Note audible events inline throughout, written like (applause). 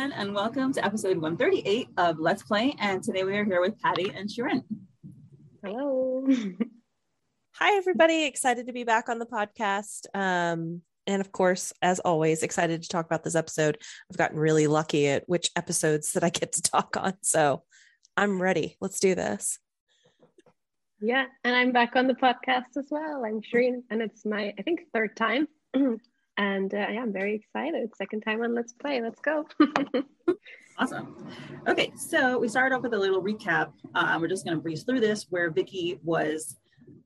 Everyone, and welcome to episode 138 of Let's Play. And today we are here with Patty and Shirin. Hello. (laughs) Hi, everybody. Excited to be back on the podcast. Um, and of course, as always, excited to talk about this episode. I've gotten really lucky at which episodes that I get to talk on. So I'm ready. Let's do this. Yeah, and I'm back on the podcast as well. I'm Shirin, and it's my, I think, third time. (clears throat) and uh, yeah, I'm very excited. Second time on Let's Play. Let's go. (laughs) Awesome. Okay, so we started off with a little recap. Uh, we're just going to breeze through this where Vikki was,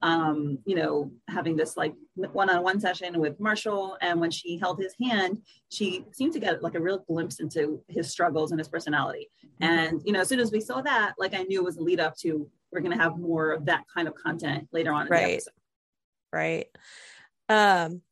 um, you know, having this like one-on-one session with Marshall, and when she held his hand, she seemed to get like a real glimpse into his struggles and his personality. And you know, as soon as we saw that, like I knew it was a lead up to we're going to have more of that kind of content later on. right. Right. Um,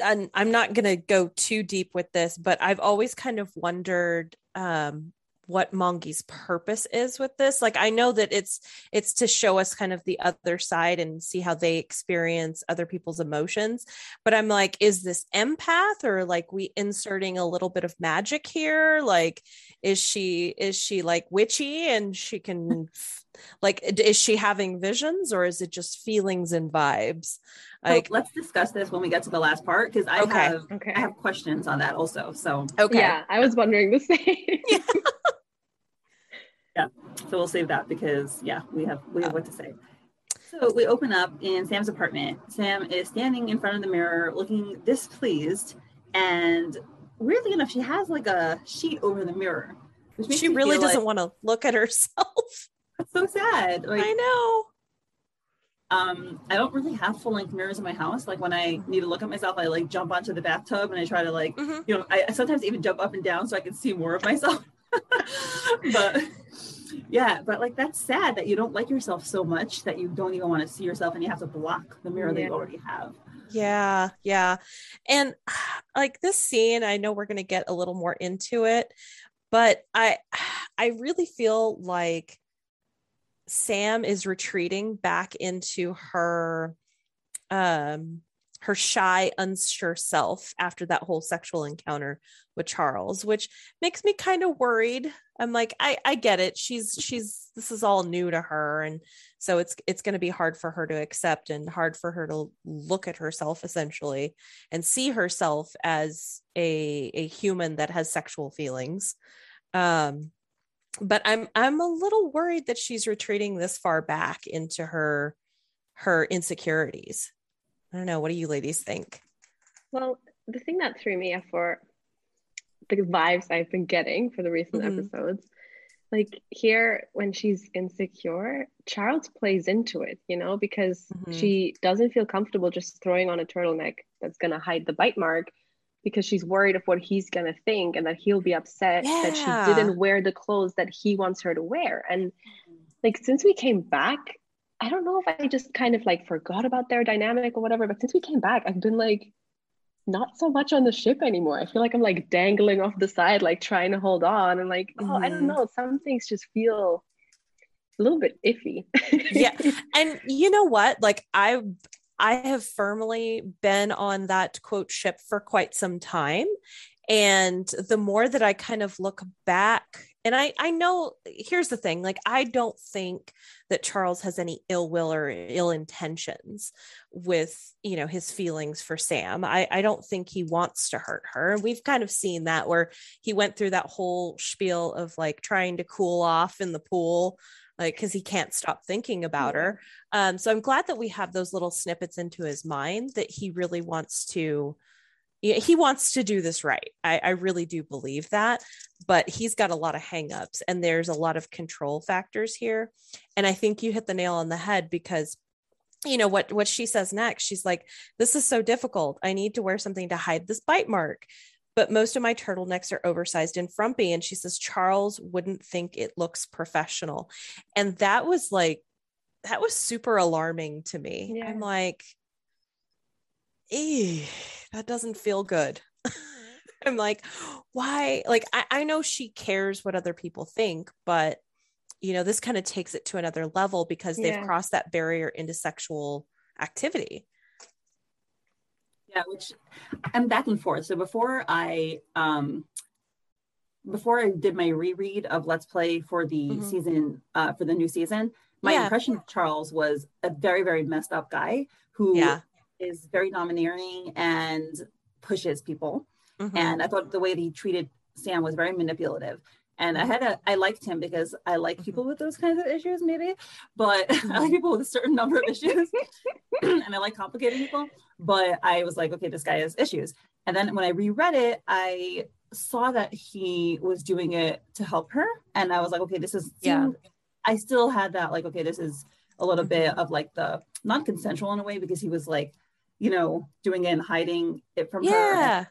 and I'm not going to go too deep with this, but I've always kind of wondered um, what Mongie's purpose is with this. Like I know that it's it's to show us kind of the other side and see how they experience other people's emotions. But I'm like, is this empath or like we inserting a little bit of magic here? Like, is she is she like witchy and she can (laughs) like is she having visions or is it just feelings and vibes? Like, so let's discuss this when we get to the last part because I okay. have okay. I have questions on that also. So okay, yeah, I was wondering the (laughs) same. yeah. Yeah, so we'll save that because yeah, we have we have what to say. So we open up in Sam's apartment. Sam is standing in front of the mirror, looking displeased, and weirdly enough, she has like a sheet over the mirror. She really doesn't like, want to look at herself. That's so sad. Like, I know. Um, I don't really have full length mirrors in my house. Like when I need to look at myself, I like jump onto the bathtub and I try to like, mm-hmm. you know, I, I sometimes even jump up and down so I can see more of myself. (laughs) but yeah, but like that's sad that you don't like yourself so much that you don't even want to see yourself and you have to block the mirror yeah. that you already have. Yeah, yeah. And (sighs) like this scene, I know we're going to get a little more into it, but I (sighs) I really feel like Sam is retreating back into her um her shy unsure self after that whole sexual encounter with Charles which makes me kind of worried. I'm like I I get it. She's she's this is all new to her and so it's it's going to be hard for her to accept and hard for her to look at herself essentially and see herself as a a human that has sexual feelings. Um but i'm i'm a little worried that she's retreating this far back into her her insecurities i don't know what do you ladies think well the thing that threw me for the vibes i've been getting for the recent mm-hmm. episodes like here when she's insecure charles plays into it you know because mm-hmm. she doesn't feel comfortable just throwing on a turtleneck that's going to hide the bite mark because she's worried of what he's going to think and that he'll be upset yeah. that she didn't wear the clothes that he wants her to wear and like since we came back i don't know if i just kind of like forgot about their dynamic or whatever but since we came back i've been like not so much on the ship anymore. I feel like i'm like dangling off the side like trying to hold on and like oh i don't mm-hmm. know. Some things just feel a little bit iffy. Yeah. (laughs) And you know what? Like i I have firmly been on that quote ship for quite some time. And the more that I kind of look back, and I, I know here's the thing like, I don't think that Charles has any ill will or ill intentions with, you know, his feelings for Sam. I, I don't think he wants to hurt her. We've kind of seen that where he went through that whole spiel of like trying to cool off in the pool like because he can't stop thinking about her um, so i'm glad that we have those little snippets into his mind that he really wants to he wants to do this right. I, I really do believe that, but he's got a lot of hangups and there's a lot of control factors here. And I think you hit the nail on the head because you know what what she says next she's like this is so difficult i need to wear something to hide this bite mark but most of my turtlenecks are oversized and frumpy and she says charles wouldn't think it looks professional and that was like that was super alarming to me yeah. i'm like eh, that doesn't feel good. (laughs) I'm like, why? Like, I, I know she cares what other people think, but you know, this kind of takes it to another level because they've crossed that barrier into sexual activity. Yeah, which I'm back and forth. So before I um before I did my reread of Let's Play for the mm-hmm. season uh for the new season, my yeah. impression of Charles was a very, very messed up guy who yeah is very domineering and pushes people. Mm-hmm. And I thought the way that he treated Sam was very manipulative. And I had a, I liked him because I like mm-hmm. people with those kinds of issues, maybe, but (laughs) I like mm-hmm. people with a certain number of issues (laughs) (clears throat) and I like complicated people. But I was like, okay, this guy has issues. And then when I reread it, I saw that he was doing it to help her. And I was like, okay, this is, yeah. I still had that, like, okay, this is a little bit mm-hmm. of like the non consensual in a way because he was like, you know, doing it and hiding it from yeah. her. Yeah.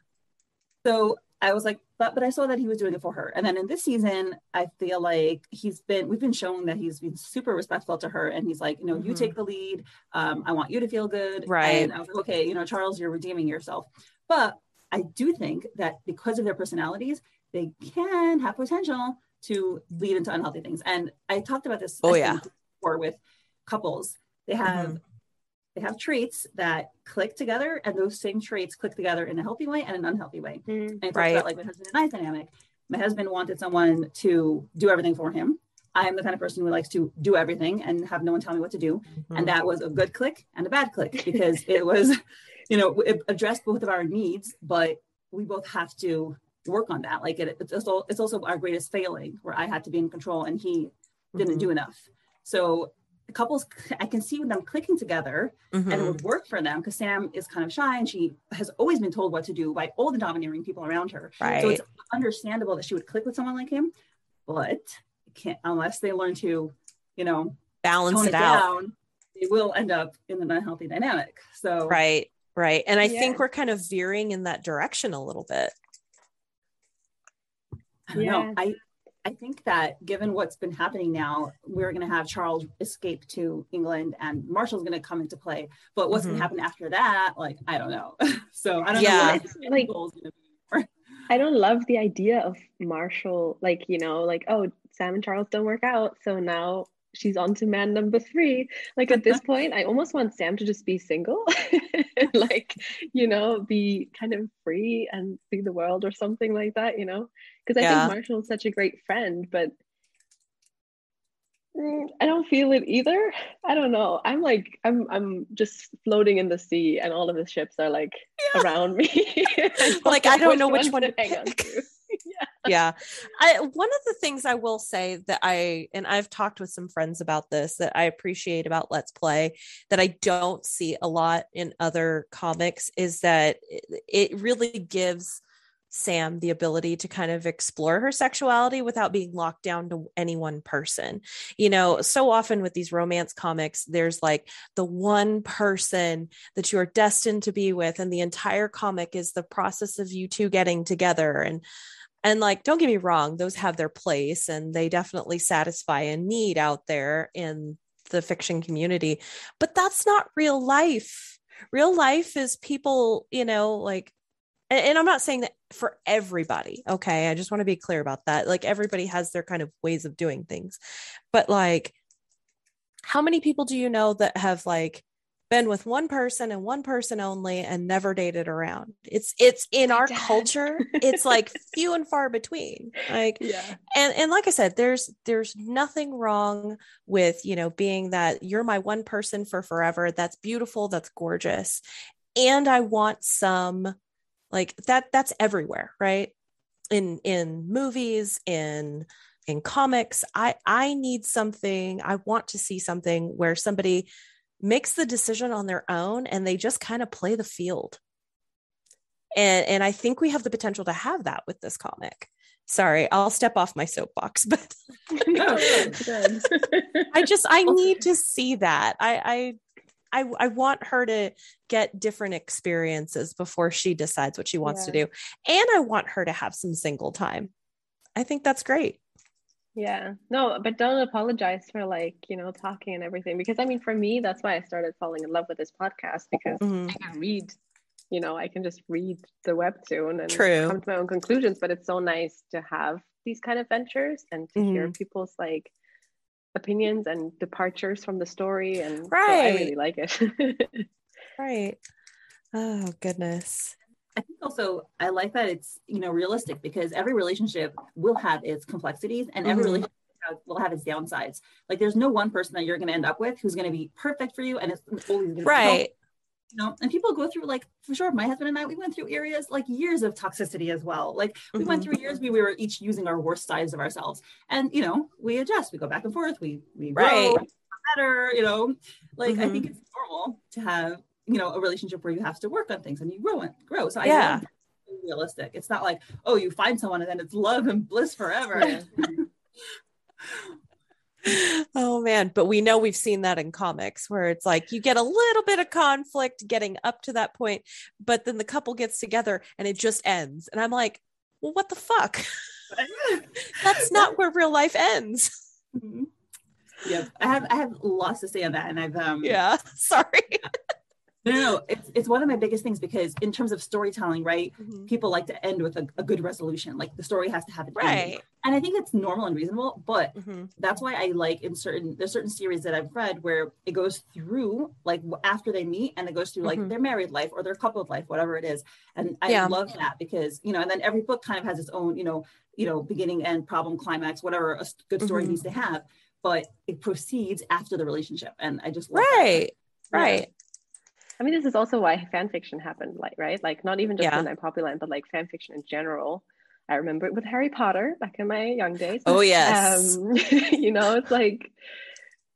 So I was like, but but I saw that he was doing it for her. And then in this season, I feel like he's been we've been shown that he's been super respectful to her. And he's like, you know, mm-hmm. you take the lead. Um, I want you to feel good. Right. And I was like, okay, you know, Charles, you're redeeming yourself. But I do think that because of their personalities, they can have potential to lead into unhealthy things. And I talked about this oh, yeah. before with couples. They have mm-hmm they have traits that click together and those same traits click together in a healthy way and an unhealthy way. Mm, and I right. about like my husband and I dynamic. My husband wanted someone to do everything for him. I'm the kind of person who likes to do everything and have no one tell me what to do. Mm-hmm. And that was a good click and a bad click because (laughs) it was, you know, it addressed both of our needs, but we both have to work on that. Like it, it's also it's also our greatest failing where I had to be in control and he didn't mm-hmm. do enough. So couples i can see them clicking together mm-hmm. and it would mm-hmm. work for them because sam is kind of shy and she has always been told what to do by all the domineering people around her right. so it's understandable that she would click with someone like him but can't unless they learn to you know balance it, it out down, they will end up in an unhealthy dynamic so right right and i yeah. think we're kind of veering in that direction a little bit I don't yeah. know. I I think that given what's been happening now, we're going to have Charles escape to England and Marshall's going to come into play. But what's mm-hmm. going to happen after that, like, I don't know. (laughs) so I don't yeah. know. like, I don't love the idea of Marshall, like, you know, like, oh, Sam and Charles don't work out. So now she's on to man number three. Like at this (laughs) point, I almost want Sam to just be single, (laughs) like, you know, be kind of free and see the world or something like that, you know? Because I yeah. think Marshall's such a great friend, but mm, I don't feel it either. I don't know. I'm like I'm I'm just floating in the sea and all of the ships are like yeah. around me. (laughs) I like I don't know which one to hang on to (laughs) yeah. yeah. I one of the things I will say that I and I've talked with some friends about this that I appreciate about Let's Play that I don't see a lot in other comics is that it, really gives Sam the ability to kind of explore her sexuality without being locked down to any one person. You know, so often with these romance comics, there's like the one person that you are destined to be with, and the entire comic is the process of you two getting together. And and like, don't get me wrong, those have their place and they definitely satisfy a need out there in the fiction community, but that's not real life. Real life is people, you know, like, and, I'm not saying that for everybody. Okay. I just want to be clear about that. Like, everybody has their kind of ways of doing things, but like, how many people do you know that have like been with one person and one person only and never dated around. It's it's oh in My our dad. culture it's like few and far between. Like (laughs) yeah. and and like i said there's there's nothing wrong with you know being that you're my one person for forever that's beautiful that's gorgeous and i want some like that that's everywhere right? In in movies in in comics i i need something i want to see something where somebody makes the decision on their own and they just kind of play the field. And and i think we have the potential to have that with this comic. Sorry i'll step off my soapbox (laughs) but (laughs) Good. (laughs) i just i need to see that. I i i, I want her to get different experiences before she decides what she wants to do. And i want her to have some single time. I think that's great Yeah. No, but don't apologize for like, you know, talking and everything. Because I mean, for me, that's why I started falling in love with this podcast because Mhm. I can read, you know, I can just read the webtoon and True. come to my own conclusions. But it's so nice to have these kind of ventures and to hear Mm-hmm. people's like opinions and departures from the story. And so I really like it. (laughs) right oh goodness I think also I like that it's you know realistic because every relationship will have its complexities and every Mhm. relationship will have its downsides. Like there's no one person that you're going to end up with who's going to be perfect for you and it's always going to right you know and people go through like for sure my husband and i we went through areas like years of toxicity as well like we went Mhm. through years we, we were each using our worst sides of ourselves and you know we adjust we go back and forth we we grow Right. better you know like i Mhm. think it's normal to have you know a relationship where you have to work on things and you grow and grow. So i Yeah. realistic. It's not like oh you find someone and then it's love and bliss forever. (laughs) Oh man. But we know we've seen that in comics where it's like you get a little bit of conflict getting up to that point but then the couple gets together and it just ends. And i'm like well what the fuck? (laughs) That's not where real life ends. Mhm. Yep, I have I have lots to say on that, and I've um yeah. (laughs) Sorry no no, it's it's one of my biggest things because in terms of storytelling, right? People like to end with a, a good resolution, like the story has to have an ending. right and I think it's normal and reasonable, but Mhm. that's why I like in certain there's certain series that I've read where it goes through like after they meet and it goes through like Mhm. their married life or their coupled life, whatever it is, and I Yeah. love that because you know, and then every book kind of has its own you know you know beginning and problem climax, whatever a good story Mhm. needs to have, but it proceeds after the relationship, and I just love that. right Yeah. I mean, this is also why fan fiction happened, like, right? Like, not even just Yeah. Midnight Poppyland, but like fan fiction in general. I remember it with Harry Potter back in my young days. oh yes Um, (laughs) you know, it's like,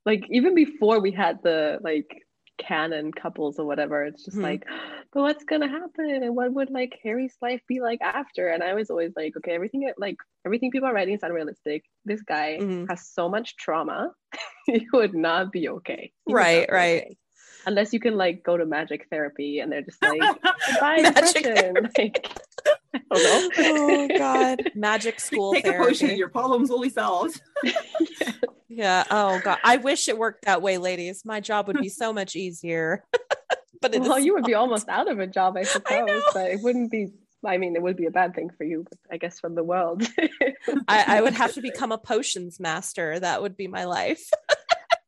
like even before we had the like canon couples or whatever, it's just Mhm. like, (gasps) but what's gonna happen, and what would like Harry's life be like after? And I was always like, okay, everything like everything people are writing is unrealistic. This guy Mhm. has so much trauma, (laughs) he would not be okay. He Right, right. okay. Unless you can like go to magic therapy, and they're just like, (laughs) goodbye Magic depression. (laughs) Like, I don't know. oh god magic school Take a potion, your problems will be solved. (laughs) yeah oh god i wish it worked that way ladies my job would be so much easier but it well, is you would be almost out of a job, I suppose, know. but it wouldn't be. I mean, it would be a bad thing for you, but I guess from the world. I, I would have to become a potions master. That would be my life.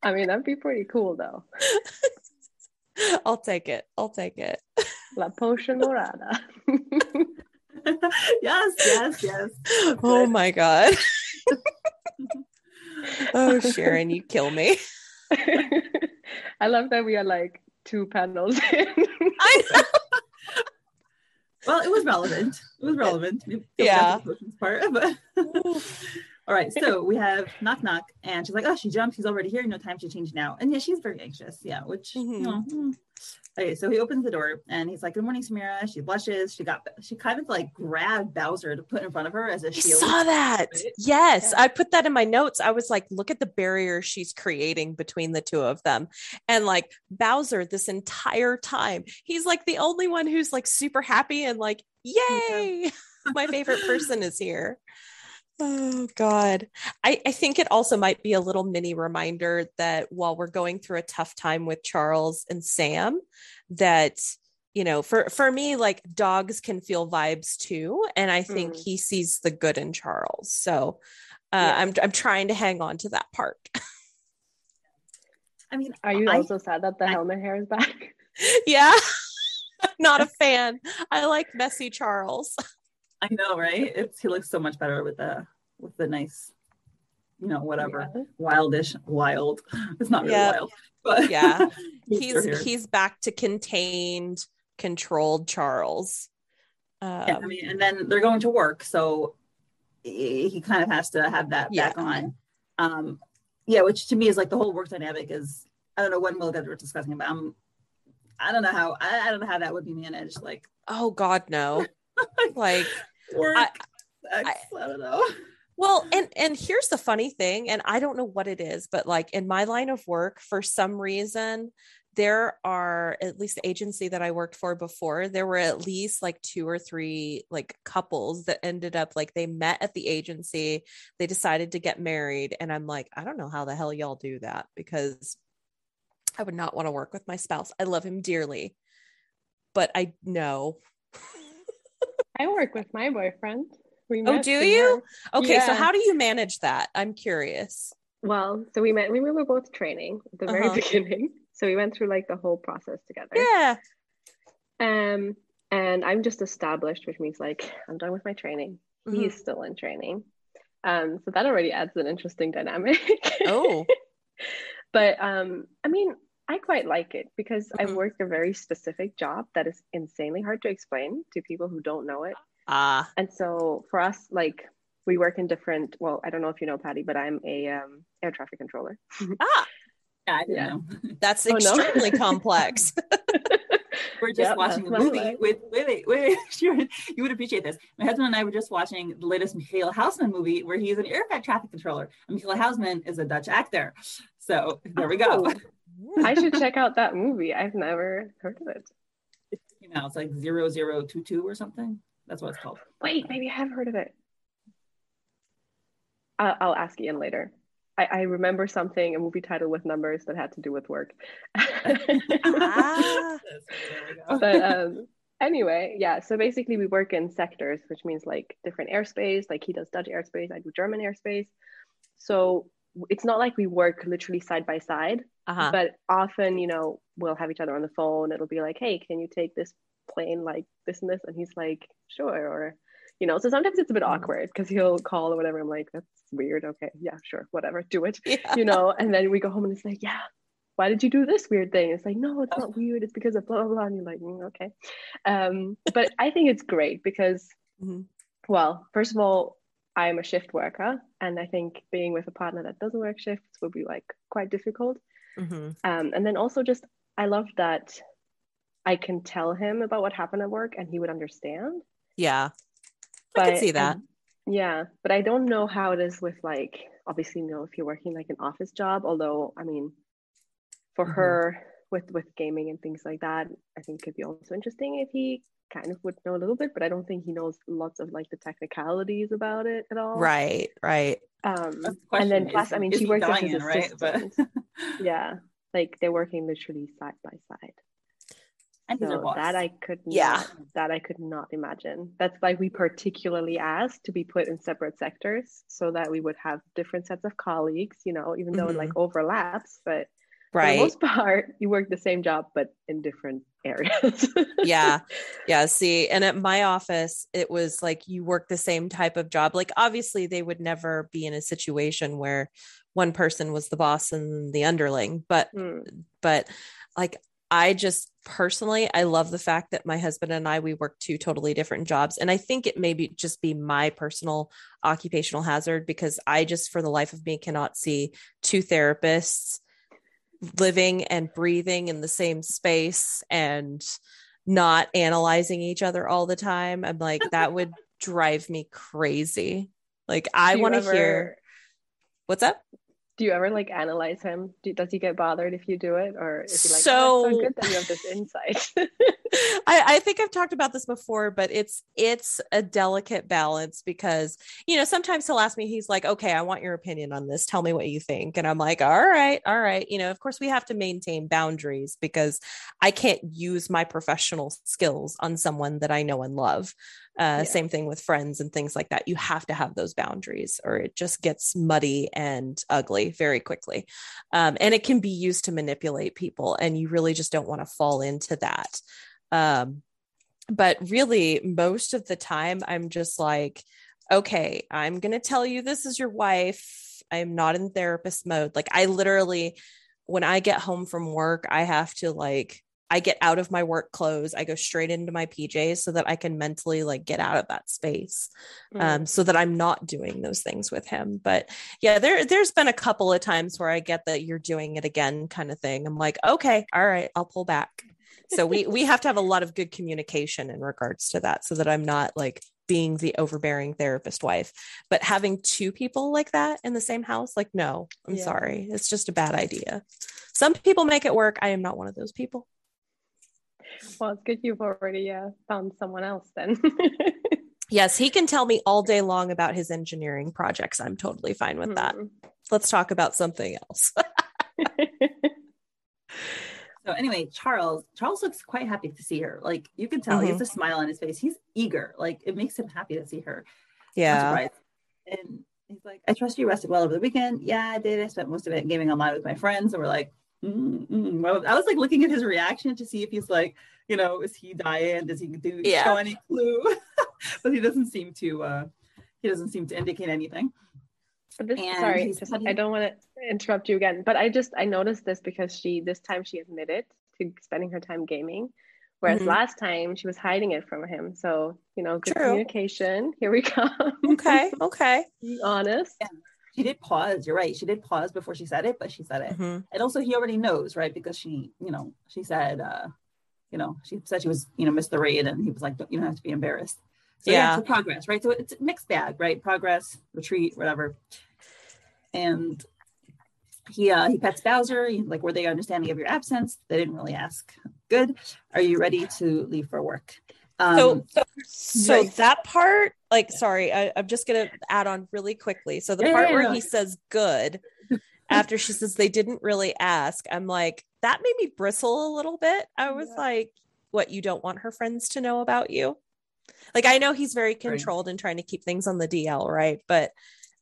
I mean, that'd be pretty cool, though. (laughs) I'll take it. I'll take it. La potion morada. (laughs) yes, yes, yes. Oh my god. (laughs) oh Shirin, you kill me. I love that we are like two panels in. I know. Well, it was relevant. It was relevant. It was Yeah. part, but all right. So we have knock knock, and she's like, "Oh, she jumped. She's already here. No time to change now." And yeah, she's very anxious. Yeah, which you Mhm. know. hmm. Okay, so he opens the door and he's like, "Good morning, Samira." She blushes. She got she kind of like grabbed Bowser to put in front of her as a I shield. saw that. Right? Yes, Yeah. I put that in my notes. I was like, look at the barrier she's creating between the two of them. And like Bowser, this entire time, he's like the only one who's like super happy and like, yay, (laughs) my favorite person is here. Oh God. I, I think it also might be a little mini reminder that while we're going through a tough time with Charles and Sam, that you know, for for me, like dogs can feel vibes too, and I think Mm. he sees the good in Charles. So uh, Yeah. I'm I'm trying to hang on to that part. I mean, Are you I- also sad that the I- helmet hair is back? (laughs) yeah, (laughs) (laughs) not a fan. I like messy Charles. I know, right? It's he looks so much better with the with the nice, you know, whatever Yeah. wildish wild. (laughs) It's not really Yeah. wild, but Yeah. (laughs) He's he's back to contained, controlled Charles. Um, Yeah, I mean, and then they're going to work, so he, he kind of has to have that Yeah. back on. Um, yeah, which to me is like the whole work dynamic is. I don't know when we'll get to discussing it, but I'm I don't know how I, I don't know how that would be managed. Like, oh God, no. (laughs) like work, I- sex, I, don't know. Well, and and here's the funny thing, and I don't know what it is, but like in my line of work, for some reason, there are at least the agency that I worked for before, there were at least like two or three like couples that ended up like they met at the agency, they decided to get married, and I'm like, I don't know how the hell y'all do that because I would not want to work with my spouse. I love him dearly, but I know. (laughs) I work with my boyfriend. We Oh, do you? work. Okay, so how do you manage that? I'm curious. Well, so we met. We were both training at the very Uh-huh. beginning. So we went through like the whole process together. Yeah. Um, and I'm just established, which means like I'm done with my training. Mhm. He's still in training. Um, so that already adds an interesting dynamic. Oh. (laughs) but um, I mean, I quite like it because I Mhm. work a very specific job that is insanely hard to explain to people who don't know it. Ah. And so for us, like we work in different. Well, I don't know if you know Patty, but I'm a um, air traffic controller. (laughs) ah. Yeah, I didn't Yeah. know. (laughs) That's Oh, no? extremely complex. (laughs) We're just Yep, watching a movie life. with wait, wait, wait. You would, you would appreciate this. My husband and I were just watching the latest Michael Huisman movie where he's an air traffic controller. And Michael Huisman is a Dutch actor. So there we go. Oh, I should check out that movie. I've never heard of it. You know, it's like 0022 or something. That's what it's called. Wait, maybe I have heard of it. I'll, I'll ask Ian later. I, I remember something, a movie title with numbers that had to do with work. ah. (laughs) There we go. but um, anyway, yeah. So basically, we work in sectors, which means like different airspace. Like he does Dutch airspace, I do German airspace. So it's not like we work literally side by side, Uh-huh. but often, you know, we'll have each other on the phone. It'll be like, "Hey, can you take this plane like this and this?" And he's like, "Sure." Or, you know, so sometimes it's a bit Mhm. awkward because he'll call or whatever. I'm like, "That's weird." Okay, yeah, sure, whatever, do it. (laughs) Yeah. You know. And then we go home and it's like, "Yeah." Why did you do this weird thing? It's like, no, it's not weird. It's because of blah blah blah. And you're like, "Mm, okay. Um, but I think it's great because, Mhm. well, first of all, I'm a shift worker, and I think being with a partner that doesn't work shifts would be like quite difficult. Mhm. Um, and then also just I love that I can tell him about what happened at work and he would understand. Yeah. but, I can see that. Yeah, but I don't know how it is with like obviously you know if you're working like an office job, although I mean for Mhm. her with with gaming and things like that, I think it could be also interesting if he kind of would know a little bit, but I don't think he knows lots of like the technicalities about it at all. Right. Right. Um the and then question, plus is- I mean she he works as dying, his right? But- (laughs) yeah. Like they're working literally side by side. and So that I could Yeah. not, that I could not imagine. That's why we particularly asked to be put in separate sectors so that we would have different sets of colleagues, you know, even though it like overlaps, but for the most (laughs) part, you work the same job but in different areas. (laughs) yeah yeah see and at my office it was like you work the same type of job like obviously they would never be in a situation where one person was the boss and the underling but Hmm. but like i just personally i love the fact that my husband and i we work two totally different jobs and i think it may be just be my personal occupational hazard because i just for the life of me cannot see two therapists living and breathing in the same space and not analyzing each other all the time i'm like that would (laughs) drive me crazy. Like i want to ever- hear what's up Do you ever like analyze him? Do, does he get bothered if you do it, or is he like, So- oh, so good that you have this insight? (laughs) I, I think I've talked about this before, but it's it's a delicate balance because you know sometimes he'll ask me, he's like, "Okay, I want your opinion on this. Tell me what you think," and I'm like, "All right, all right." You know, of course, we have to maintain boundaries because I can't use my professional skills on someone that I know and love. Uh, Yeah. Same thing with friends and things like that. You have to have those boundaries, or it just gets muddy and ugly very quickly. Um, and it can be used to manipulate people, and you really just don't want to fall into that. Um, but really, most of the time, I'm just like, okay, I'm going to tell you this is your wife. I'm not in therapist mode. Like, I literally, when I get home from work, I have to like, I get out of my work clothes. I go straight into my PJs so that I can mentally like get out of that space Mm. um, so that I'm not doing those things with him. But yeah, there there's been a couple of times where I get that you're doing it again kind of thing. I'm like, okay, all right, I'll pull back. so we we have to have a lot of good communication in regards to that so that i'm not like being the overbearing therapist wife but having two people like that in the same house like no i'm Yeah. sorry it's just a bad idea some people make it work i am not one of those people (laughs) Well, it's good you've already uh, found someone else then. (laughs) yes he can tell me all day long about his engineering projects i'm totally fine with that Mhm. let's talk about something else (laughs) So anyway, Charles, Charles looks quite happy to see her. Like you can tell, he has a smile on his face. He's eager. Like it makes him happy to see her. Yeah surprised. And he's like, I trust you rested well over the weekend. Yeah, I did. I spent most of it gaming online with my friends. And we're like, mm, mm. Well, I was like looking at his reaction to see if he's like, you know, is he dying? Does he do Yeah. show any clue? (laughs) but he doesn't seem to. uh He doesn't seem to indicate anything. But this, And sorry, just, putting- I don't want to interrupt you again, but I just I noticed this because she this time she admitted to spending her time gaming, whereas Mhm. last time she was hiding it from him. So you know, good True. communication. Here we (laughs) come. okay okay Be honest. She did pause. You're right. She did pause before she said it, but she said it. Mhm. and also he already knows right because she you know she said uh you know she said she was you know missed the raid and he was like you don't have to be embarrassed so yeah, Yeah. so progress right so it's a mixed bag right progress retreat whatever and he uh he pets bowser like were they understanding of your absence they didn't really ask good are you ready to leave for work um so so right. that part like sorry I, i'm just gonna add on really quickly. So the Yeah, part yeah, where yeah. he says good (laughs) after she says they didn't really ask i'm like that made me bristle a little bit. I was like what you don't want her friends to know about you? Like i know he's very controlled and trying to keep things on the dl right? But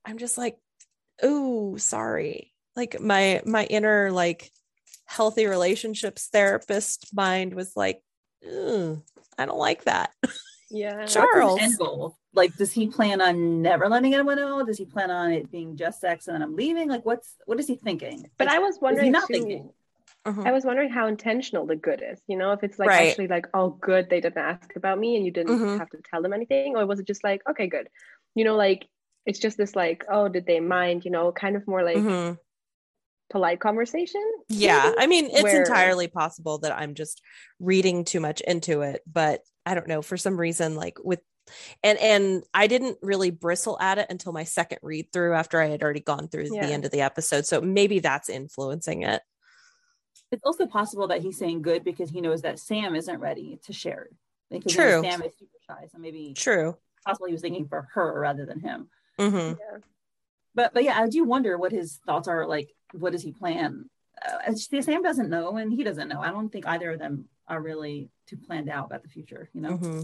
i'm just like ooh sorry. Like my my inner like healthy relationships therapist mind was like "Ugh, i don't like that Yeah. Sure. what's his Charles. end goal like does he plan on never letting anyone know does he plan on it being just sex and then i'm leaving like what's what is he thinking But Like, I was wondering not too, thinking? Mhm. I was wondering how intentional the good is. You know, if it's like Right. actually like, oh, good, they didn't ask about me and you didn't Mhm. have to tell them anything, or was it just like, okay, good, you know, like it's just this like, oh, did they mind? You know, kind of more like Mhm. Polite conversation. Yeah, maybe? I mean, it's where- entirely possible that I'm just reading too much into it, but I don't know for some reason like with and and I didn't really bristle at it until my second read through after I had already gone through Yeah. the end of the episode. So maybe that's influencing it. it's also possible that he's saying good because he knows that sam isn't ready to share it because True. sam is super shy so maybe True. possibly he was thinking for her rather than him hmm Yeah. But but yeah i do wonder what his thoughts are like what does he plan uh, sam doesn't know and he doesn't know i don't think either of them are really too planned out about the future you know hmm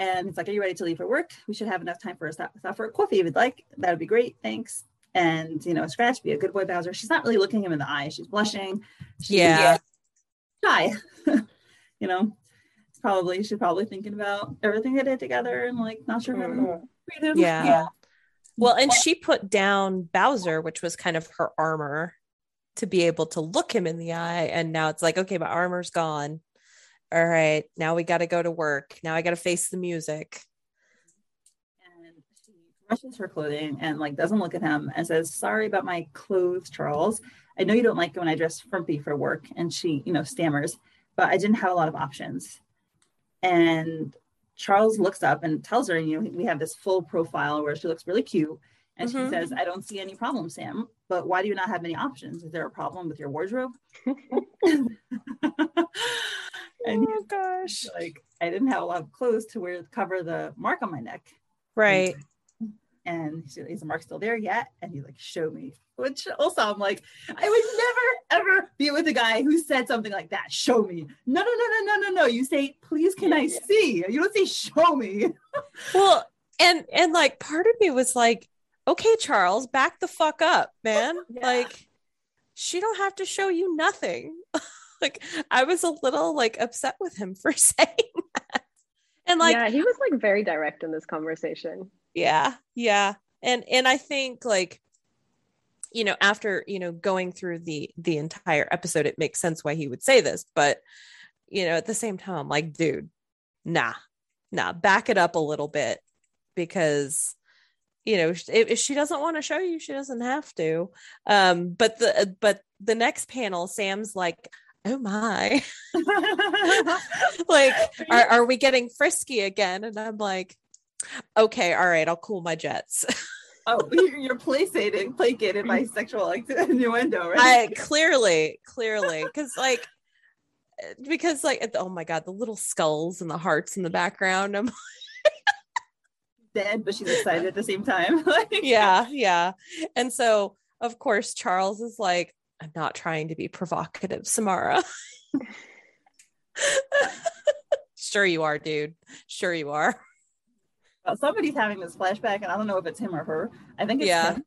And it's like, Are you ready to leave for work? We should have enough time for a stop, stop for a coffee if you'd like. That would be great. Thanks. And, you know, Scratch, be a good boy, Bowser. She's not really looking him in the eye. She's blushing. She's Yeah. shy. (laughs) you know, probably, she's probably thinking about everything they did together and like not sure how to Mhm. treat him. Yeah. Well, and she put down Bowser, which was kind of her armor to be able to look him in the eye. And now it's like, okay, my armor's gone. All right, now we got to go to work. Now I got to face the music. And she brushes her clothing and like doesn't look at him and says, Sorry about my clothes, Charles. I know you don't like it when I dress frumpy for work. And she, you know, stammers, but I didn't have a lot of options. And Charles looks up and tells her, you know, we have this full profile where she looks really cute. And Mhm. she says, I don't see any problem, Sam, but why do you not have any options? Is there a problem with your wardrobe? (laughs) and oh gosh. like, I didn't have a lot of clothes to wear to cover the mark on my neck. Right. And he's, is the mark still there yet? And he's like, show me. Which also I'm like, I would never ever be with a guy who said something like that. Show me. No, no, no, no, no, no, no. You say, please can I Yeah. see? You don't say show me. (laughs) Well, and and like part of me was like, okay, Charles, back the fuck up, man. (laughs) Yeah. Like she don't have to show you nothing. (laughs) like I was a little like upset with him for saying that. And like yeah, he was like very direct in this conversation. Yeah yeah. And and i think like you know after you know going through the the entire episode it makes sense why he would say this but you know at the same time I'm like dude nah nah back it up a little bit because you know if, if she doesn't want to show you she doesn't have to. Um but the but the next panel sam's like oh my. (laughs) (laughs) Like are, are we getting frisky again? And i'm like okay all right i'll cool my jets. (laughs) Oh (laughs) you're placated placated by sexual (laughs) innuendo right? I clearly clearly eh, because like because like oh my god the little skulls and the hearts in the background i'm dead but she's excited at the same time yeah yeah. And so of course charles is like i'm not trying to be provocative samara. Sure you are dude. Sure you are somebody's having this flashback and i don't know if it's him or her i think it's Yeah. him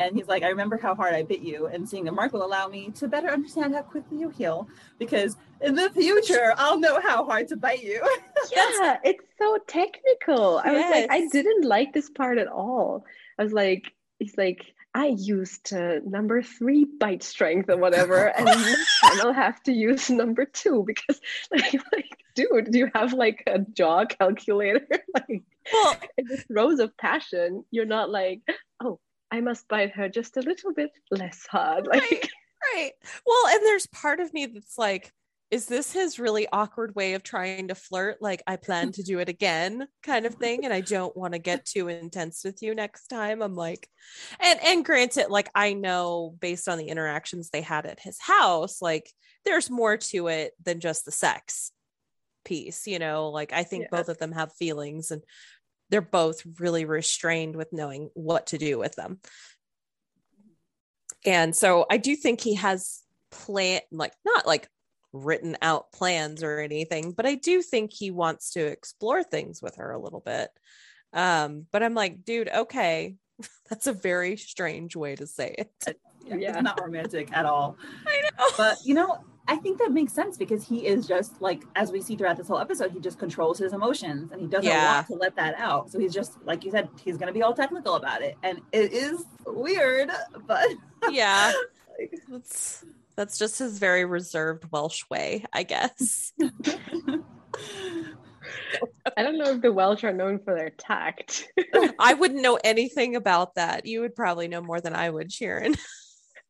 and he's like i remember how hard i bit you and seeing the mark will allow me to better understand how quickly you heal because in the future i'll know how hard to bite you (laughs) yeah, it's so technical. I was like, I didn't like this part at all. I was like, he's like, I used uh, number three bite strength or whatever, (laughs) and next time I'll have to use number two because, (laughs) like, like, dude, do you have like a jaw calculator? like, well (laughs) in the throes of passion, you're not like, oh, I must bite her just a little bit less hard. Like, Right. right well and there's part of me that's like is this his really awkward way of trying to flirt like i plan to do it again kind of thing and i don't want to get too intense with you next time i'm like and and granted like i know based on the interactions they had at his house like there's more to it than just the sex piece you know like i think Yeah. both of them have feelings and they're both really restrained with knowing what to do with them. And so i do think he has plan like not like written out plans or anything but i do think he wants to explore things with her a little bit. Um but i'm like dude okay. (laughs) That's a very strange way to say it. Yeah, it's not romantic at all. (laughs) I know. But you know i think that makes sense because he is just like as we see throughout this whole episode he just controls his emotions and he doesn't Yeah. want to let that out. So he's just like you said he's going to be all technical about it. And it is weird but (laughs) yeah. That's that's just his very reserved welsh way i guess. (laughs) I don't know if the Welsh are known for their tact. (laughs) i wouldn't know anything about that. You would probably know more than i would Shirin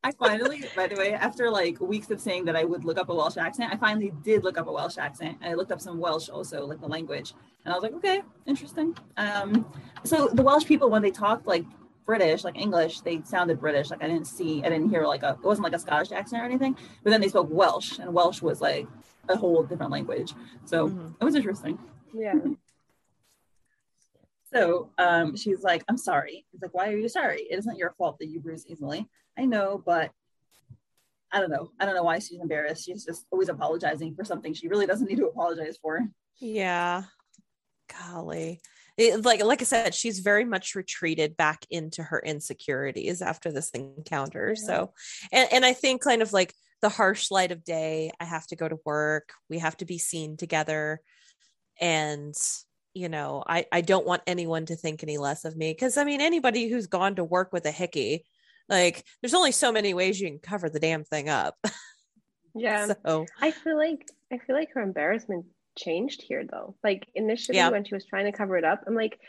I finally, by the way, after like weeks of saying that I would look up a Welsh accent, I finally did look up a Welsh accent. I looked up some Welsh also, like the language. And I was like, okay, interesting. Um, so the Welsh people, when they talked like British, like English, they sounded British. Like I didn't see, I didn't hear like a, it wasn't like a Scottish accent or anything. But then they spoke Welsh, and Welsh was like a whole different language. So Mhm. it was interesting. yeah. So um, she's like, I'm sorry. He's like, why are you sorry? It isn't your fault that you bruise easily. I know, but I don't know. I don't know why she's embarrassed. She's just always apologizing for something she really doesn't need to apologize for. Yeah. Golly. It, like like I said, she's very much retreated back into her insecurities after this encounter. Yeah. So and, and I think kind of like the harsh light of day, I have to go to work, we have to be seen together. And you know, I, I don't want anyone to think any less of me. Cause I mean, anybody who's gone to work with a hickey, like there's only so many ways you can cover the damn thing up. (laughs) Yeah. so I feel like I feel like her embarrassment changed here though. Like initially Yeah. when she was trying to cover it up, I'm like,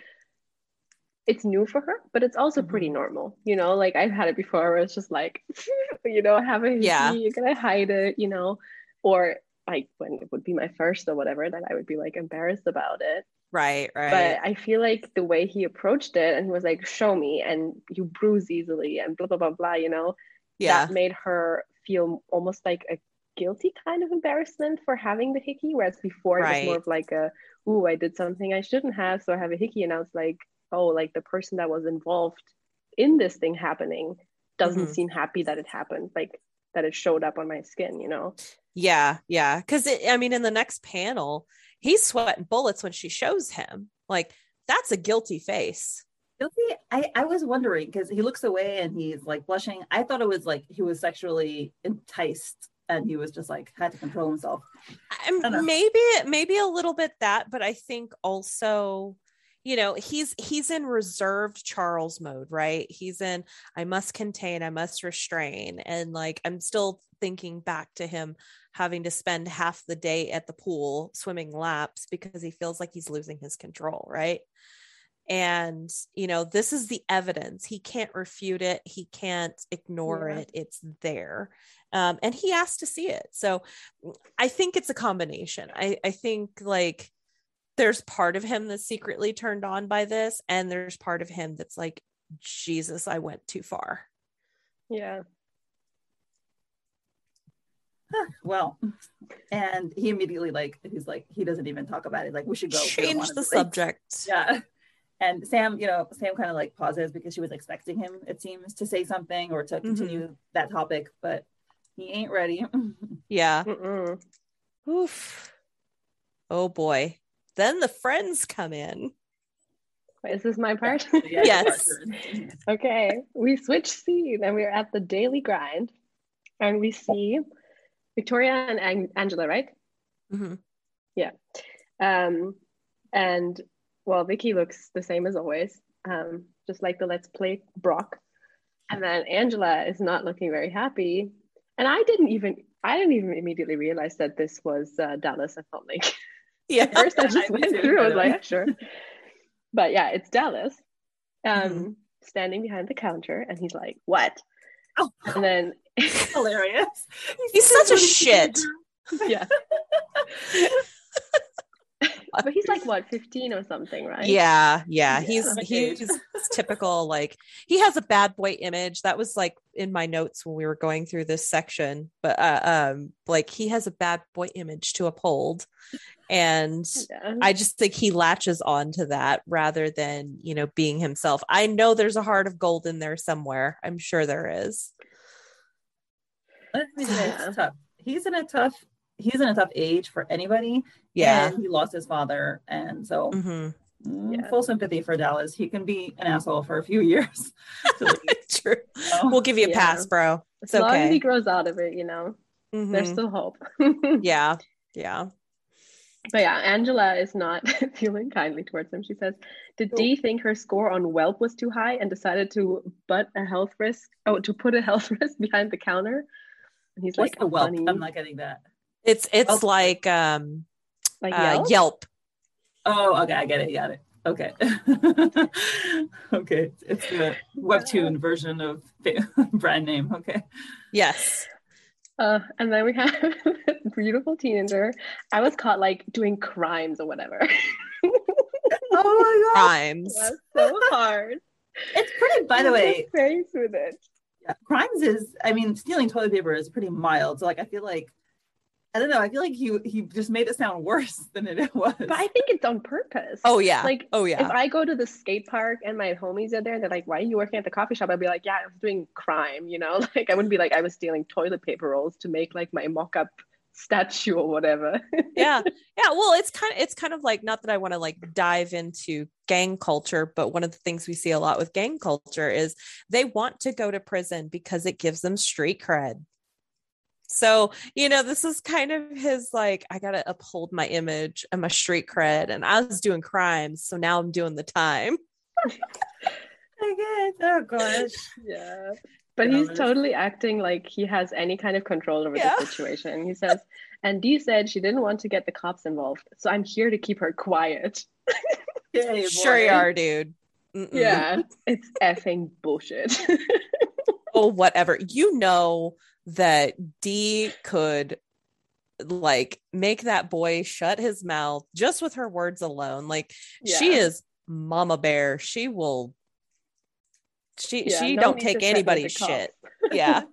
it's new for her, but it's also Mm-hmm. pretty normal. You know, like I've had it before where it's just like, (laughs) you know, have a Yeah. you're gonna hide it, you know, or like when it would be my first or whatever, that I would be like embarrassed about it. Right, right. But I feel like the way he approached it and he was like, show me, and you bruise easily, and blah blah blah blah, you know, yeah. that made her feel almost like a guilty kind of embarrassment for having the hickey whereas before it was more of like a ooh i did something i shouldn't have so i have a hickey and i was like oh like the person that was involved in this thing happening doesn't Mhm. seem happy that it happened like that it showed up on my skin you know Yeah, yeah. Because I mean, in the next panel, he's sweating bullets when she shows him. Like that's a guilty face. Guilty? I, I was wondering because he looks away and he's like blushing. I thought it was like he was sexually enticed and he was just like had to control himself. Maybe, maybe a little bit that, but I think also, you know, he's he's in reserved Charles mode, right? He's in I must contain, I must restrain, and like I'm still thinking back to him having to spend half the day at the pool swimming laps because he feels like he's losing his control, right? and you know this is the evidence he can't refute it he can't ignore Yeah. it it's there um, and he asked to see it so i think it's a combination i i think like there's part of him that's secretly turned on by this and there's part of him that's like jesus i went too far Yeah. well, and he immediately like he's like he doesn't even talk about it. Like we should go change the be late. subject (laughs) Yeah. And Sam, you know, Sam kind of like pauses because she was expecting him, it seems, to say something or to mm-hmm. continue that topic, but he ain't ready. (laughs) yeah Mm-mm. Oof. oh boy then the friends come in Wait, is this my part? Yeah, Yes. (laughs) Okay. We switch scene and we're at the daily grind and we see Victoria and Ang- Angela, right? Mm-hmm. Yeah. Um, and well, Vikki looks the same as always, um, just like the Let's Play Brock. And then Angela is not looking very happy. And I didn't even, I didn't even immediately realize that this was uh, Dallas. I felt like yeah at first I just went too, through. I was by the way. like, sure. (laughs) But yeah, it's Dallas, um, Mhm. standing behind the counter, and he's like, "What?" Oh, And then (laughs) hilarious. (laughs) He's such a shit. yeah, (laughs) but he's like what, fifteen or something, right? Yeah, yeah. Yeah. He's he's typical like he has a bad boy image. That was like in my notes when we were going through this section. But uh, um like he has a bad boy image to uphold. And Yeah. I just think he latches on to that rather than, you know, being himself. I know there's a heart of gold in there somewhere. I'm sure there is. Let's be Yeah. tough. He's in a tough he's in a tough age for anybody. Yeah. And he lost his father. And so Mhm. mm, Yeah. full sympathy for Dallas. He can be an asshole for a few (laughs) years. to (laughs) leave, True. so. We'll give you a Yeah. pass, bro. It's as long as he grows out of it, you know, Mhm. there's still hope. (laughs) Yeah. Yeah. But yeah, Angela is not feeling kindly towards him. She says, Did Dee think her score on Whelp was too high and decided to butt a health risk oh to put a health risk behind the counter? And he's What's like, the whelp? "Honey." I'm not getting that. It's it's Oh. like um like uh, Yelp? Yelp. Oh, okay, I get it. You got it. Okay. (laughs) okay. It's the webtoon version of (laughs) brand name. Okay. Yes. Uh, and then we have (laughs) beautiful teenager. I was caught like doing crimes or whatever. Oh my god. Crimes. It was so hard. It's pretty, by the way, face with it. yeah, crimes is, I mean, stealing toilet paper is pretty mild. So, like, I feel like, I don't know, I feel like he he just made it sound worse than it (laughs) was. But I think it's on purpose. Oh yeah. Like, oh yeah. If. I go to the skate park and my homies are there, they're like, "Why are you working at the coffee shop?" I'd be like, "Yeah, I was doing crime," you know. (laughs) Like I wouldn't be like I was stealing toilet paper rolls to make like my mock-up statue or whatever. (laughs) yeah. Yeah. Well, it's kind of it's kind of like not that I want to like dive into gang culture, but one of the things we see a lot with gang culture is they want to go to prison because it gives them street cred. So, you know, this is kind of his like, I got to uphold my image and my street cred. And I was doing crimes. So now I'm doing the time. (laughs) I guess. Oh gosh. yeah. But Yeah, he's totally acting like he has any kind of control over Yeah. the situation. He says, and Dee said she didn't want to get the cops involved, so I'm here to keep her quiet. (laughs) Yay, Sure you are, dude. Mm-mm. Yeah, it's effing bullshit. (laughs) oh whatever you know that d could like make that boy shut his mouth just with her words alone. Like she is mama bear. She will she Yeah, she no don't take anybody's shit. (laughs) Yeah.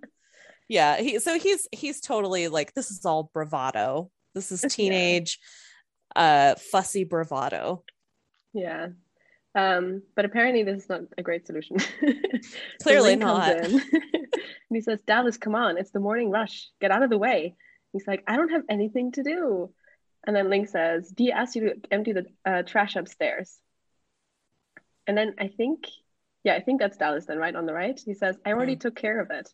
Yeah. He so he's he's totally like this is all bravado. This is (laughs) Yeah. teenage uh fussy bravado. Yeah. Um, but apparently this is not a great solution. (laughs) Clearly comes not. in, (laughs) and he says, Dallas, come on, it's the morning rush. Get out of the way. He's like, I don't have anything to do. And then Link says, Dee asked you to empty the uh, trash upstairs. And then I think, yeah, I think that's Dallas then, right? On the right. He says, I already took care of it.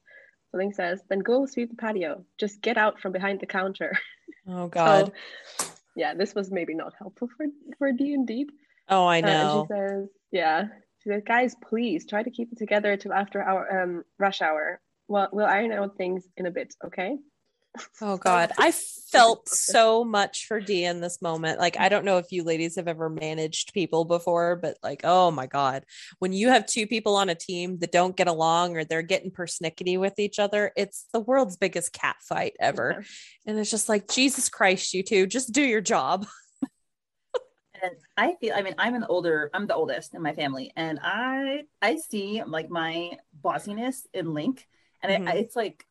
So Link says, then go sweep the patio. Just get out from behind the counter. oh (laughs) god So, yeah, this was maybe not helpful for, for Dee and Deep. Oh i Uh, know and she says, yeah. She says, guys, please try to keep it together till after our um, rush hour. Well, we'll iron out things in a bit, okay? (laughs) Oh God, I felt so much for Dee in this moment. Like, I don't know if you ladies have ever managed people before, but like, oh my God, when you have two people on a team that don't get along or they're getting persnickety with each other, it's the world's biggest cat fight ever. And it's just like, Jesus Christ, you two, just do your job. (laughs) and I feel I mean I'm an older I'm the oldest in my family and I I see like my bossiness in Link and it, Mhm. it's like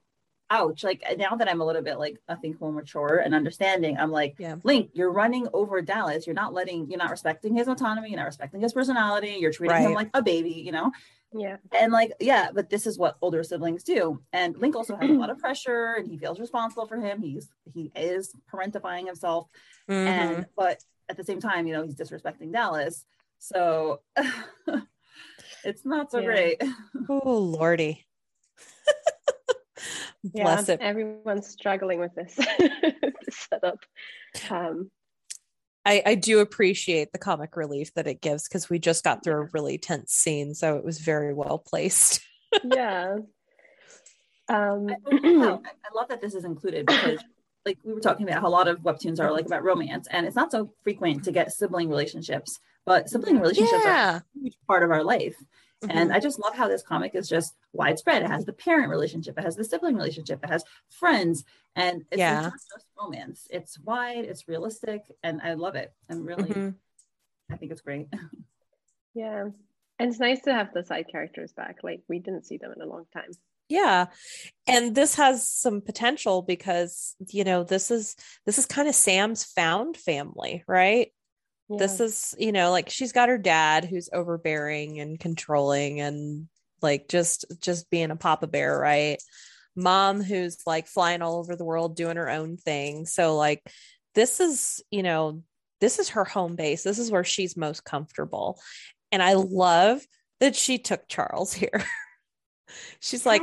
ouch like now that I'm a little bit like I think more mature and understanding I'm like Yeah. Link you're running over Dallas you're not letting you're not respecting his autonomy you're not respecting his personality you're treating him like a baby you know Yeah. and like yeah but this is what older siblings do and link also has a lot of (clears throat) pressure and he feels responsible for him he's he is parentifying himself Mhm. and but at the same time you know he's disrespecting dallas so (laughs) it's not so Yeah. great oh Lordy. (laughs) Bless yeah, it. Everyone's struggling with this, this (laughs) setup. Um, I, I do appreciate the comic relief that it gives because we just got through a really tense scene, so it was very well placed. yeah. Um, I, I love that. (clears throat) I love that this is included because like we were talking about how a lot of webtoons are like about romance and it's not so frequent to get sibling relationships but sibling relationships are a huge part of our life And Mhm. I just love how this comic is just widespread. It has the parent relationship, it has the sibling relationship, it has friends, and it's Yeah. not just romance. It's wide, it's realistic, and I love it. I'm really, Mhm. I think it's great. (laughs) yeah. And it's nice to have the side characters back. Like we didn't see them in a long time. Yeah. And this has some potential because, you know, this is this is kind of Sam's found family, right? This is, you know, like she's got her dad who's overbearing and controlling and like just just being a papa bear, right? Mom who's like flying all over the world doing her own thing. So like this is, you know, this is her home base. This is where she's most comfortable. And I love that she took Charles (laughs) here. She's like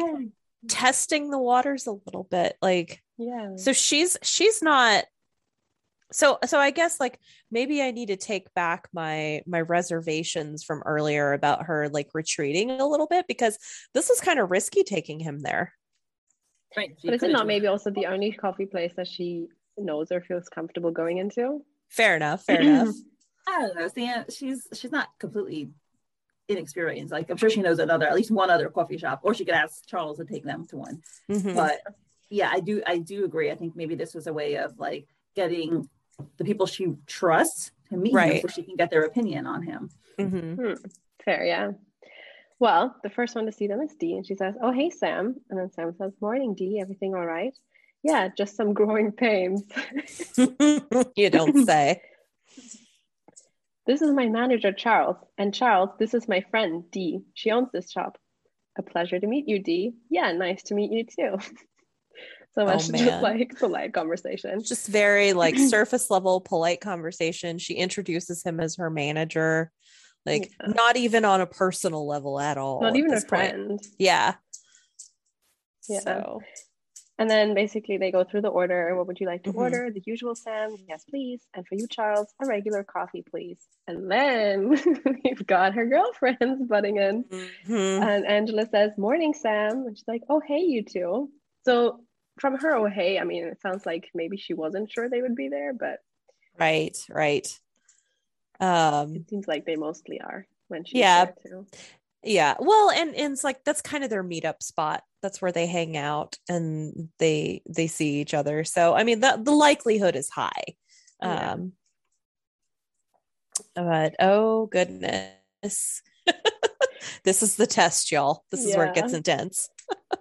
testing the waters a little bit. Like yeah. so she's she's not so so i guess like maybe i need to take back my my reservations from earlier about her like retreating a little bit because this is kind of risky taking him there Right. But is it not maybe also the only coffee place that she knows or feels comfortable going into? fair enough fair enough (clears throat) I don't know. Sam, she's she's not completely inexperienced. Like I'm sure she knows another, at least one other coffee shop, or she could ask Charles to take them to one. Mhm. But yeah, I do I do agree. I think maybe this was a way of like getting the people she trusts to meet him Right. so she can get their opinion on him. Mhm. Fair, yeah. Well, the first one to see them is Dee, and she says, "Oh, hey, Sam," and then Sam says, "Morning, Dee. Everything all right?" Yeah, just some (laughs) growing pains. (laughs) you don't say this is my manager, Charles, and Charles, this is my friend Dee. She owns this shop. A pleasure to meet you, Dee. Yeah, nice to meet you too. (laughs) so oh, much Oh, just like polite conversation. just very like (clears throat) surface level polite conversation she introduces him as her manager like Yeah. not even on a personal level at all Not at even a point. friend. yeah Yeah. so And then basically they go through the order. What would you like to Mhm. order? The usual Sam, yes, please. And for you, Charles, a regular coffee, please. And then (laughs) we've got her girlfriends butting in. Mhm. And Angela says, Morning, Sam. And she's like, Oh, hey, you two. So from her, oh, hey, I mean, it sounds like maybe she wasn't sure they would be there, but right right um it seems like they mostly are when she's there. Yeah. There too. yeah well and, and it's like that's kind of their meetup spot that's where they hang out and they they see each other so i mean the, the likelihood is high Yeah. um but oh goodness (laughs) this is the test y'all this is where it gets intense (laughs)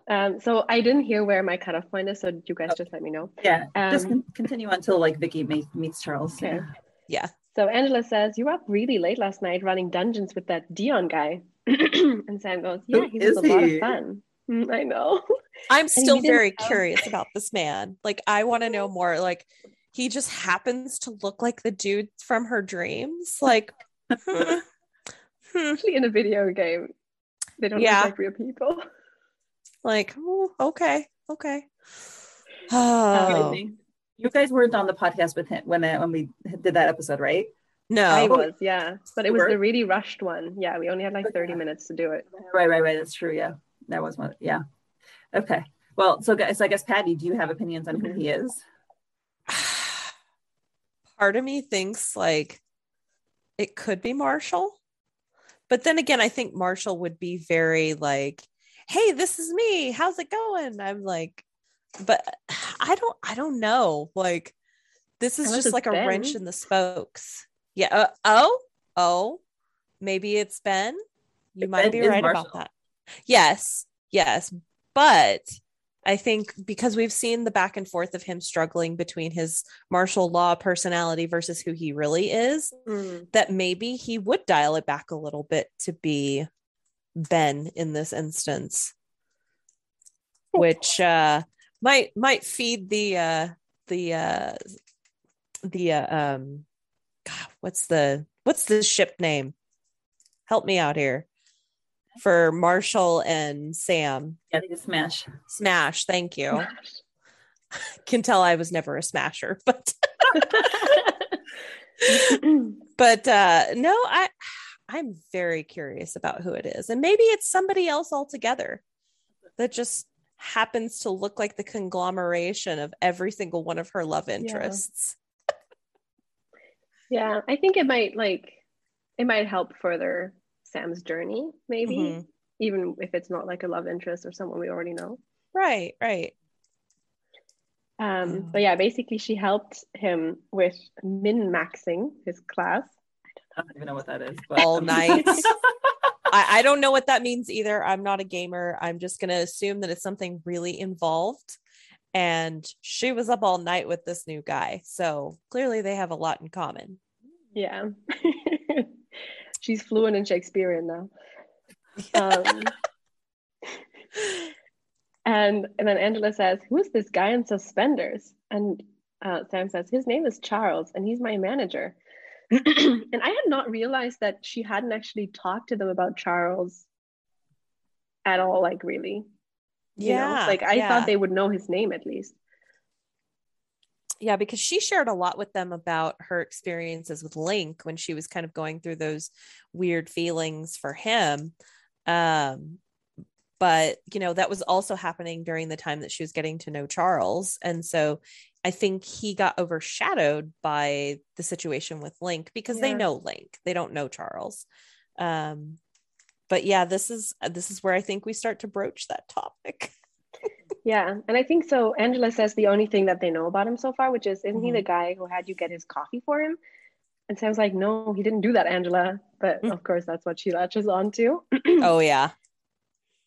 Um, so I didn't hear where my cutoff point is, so you guys just let me know. Yeah, just Um, con- continue until like Vikki meets, meets Charles. Okay. Yeah. yeah So Angela says, You were up really late last night running dungeons with that Dion guy. (clears throat) and Sam goes, Yeah, Who he was is a lot of fun. (laughs) "Mm, I know. (laughs) i'm still very tell- curious about this man like i want to know more like he just happens to look like the dude from her dreams like (laughs) hmm, hmm. Actually, in a video game, they don't Yeah. look like real people. like oh, okay okay oh (sighs) You guys weren't on the podcast with him when uh, when we did that episode, right? No I was, yeah. But it was Were? the really rushed one. Yeah, we only had like 30 minutes to do it. Right, right, right. That's true. Yeah, that was one. Yeah. Okay. Well, so guys, so I guess Patty, do you have opinions on who he mm-hmm. is? (sighs) Part of me thinks like it could be Marshall. But then again, I think Marshall would be very like, "Hey, this is me. How's it going?" I'm like, but (sighs) I don't I don't know. Like this is Unless just it's like a wrench in the spokes. Yeah. Uh, oh, oh, maybe it's Ben. You Ben might be right Marshall. about that. Yes, yes. But I think because we've seen the back and forth of him struggling between his Marshall Law personality versus who he really is, Mm. that maybe he would dial it back a little bit to be Ben in this instance, which uh, might might feed the uh, the uh, the uh, um, God, what's the what's the ship name? Help me out here for Marshall and Sam. Yeah, think Smash. Smash, thank you. (laughs) Can tell I was never a smasher, (laughs) but (laughs) but uh no i i'm very curious about who it is and maybe it's somebody else altogether that just happens to look like the conglomeration of every single one of her love interests yeah, I think it might like it might help further Sam's journey, maybe, Mhm. even if it's not like a love interest or someone we already know. right right Um, Oh. but yeah, basically she helped him with min maxing his class. I don't even know what that is. But all (laughs) night I, I don't know what that means either i'm not a gamer i'm just going to assume that it's something really involved and she was up all night with this new guy so clearly they have a lot in common Yeah. (laughs) She's fluent in Shakespearean now. (laughs) Um, and and then Angela says, "Who is this guy in suspenders?" And uh, Sam says, "His name is Charles, and he's my manager." (clears throat) and I had not realized that she hadn't actually talked to them about Charles at all. Like really, you know? yeah Like I yeah. thought they would know his name at least. yeah because she shared a lot with them about her experiences with link when she was kind of going through those weird feelings for him um but you know that was also happening during the time that she was getting to know charles and so i think he got overshadowed by the situation with link because they know link they don't know charles um but yeah this is this is where i think we start to broach that topic (laughs) Yeah, and I think so. Angela says the only thing that they know about him so far, which is, isn't he Mhm. the guy who had you get his coffee for him? And Sam's like, no, he didn't do that, Angela. But Mm. of course, that's what she latches on to. (clears throat) oh yeah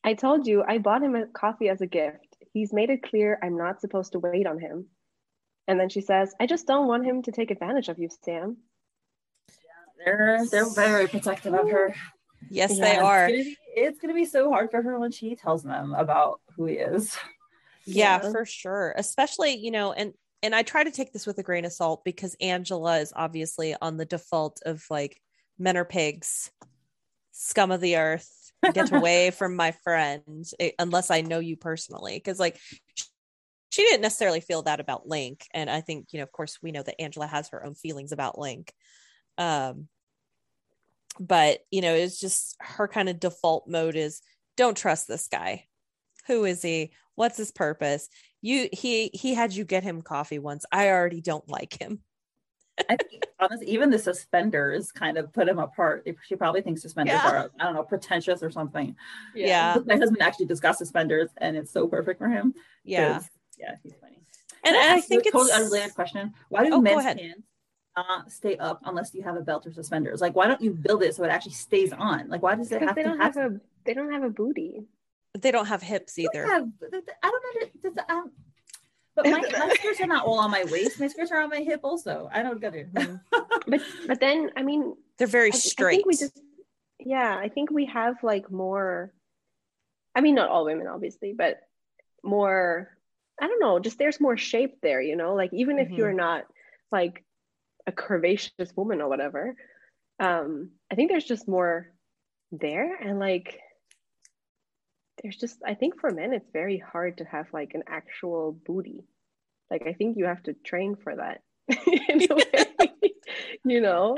I told you, I bought him a coffee as a gift. He's made it clear I'm not supposed to wait on him. And then she says, I just don't want him to take advantage of you, Sam. yeah, they're they're very protective of her. Yes Yeah, they are It's gonna, be, it's gonna be so hard for her when she tells them about who he is. (laughs) yeah, Yeah. for sure especially you know and and i try to take this with a grain of salt because angela is obviously on the default of like men are pigs scum of the earth get away (laughs) from my friend eh, unless i know you personally because like she didn't necessarily feel that about link and i think you know of course we know that angela has her own feelings about link um but you know it's just her kind of default mode is don't trust this guy who is he what's his purpose you he he had you get him coffee once i already don't like him (laughs) I think honestly, even the suspenders kind of put him apart. She probably thinks suspenders Yeah. are, I don't know, pretentious or something. Yeah. My husband actually discussed suspenders, and it's so perfect for him. Yeah. yeah, he's funny. and, Can and i ask you think a it's totally unrelated question. Why do Oh, go men's ahead. pants uh, stay up unless you have a belt or suspenders? Like, why don't you build it so it actually stays on? Like, why does it Because have they to don't have? have a they don't have a booty. they don't have hips either have, I don't know. does- But my, my (laughs) skirts are not all on my waist. My skirts are on my hip also. I don't get it. But but then I mean they're very I, I straight think we just yeah, I think we have like more I mean not all women obviously, but more I don't know, just there's more shape there, you know, like even if Mhm. you're not like a curvaceous woman or whatever, um, I think there's just more there and like there's just I think for men it's very hard to have like an actual booty. Like I think you have to train for that. (laughs) (laughs) way, you know?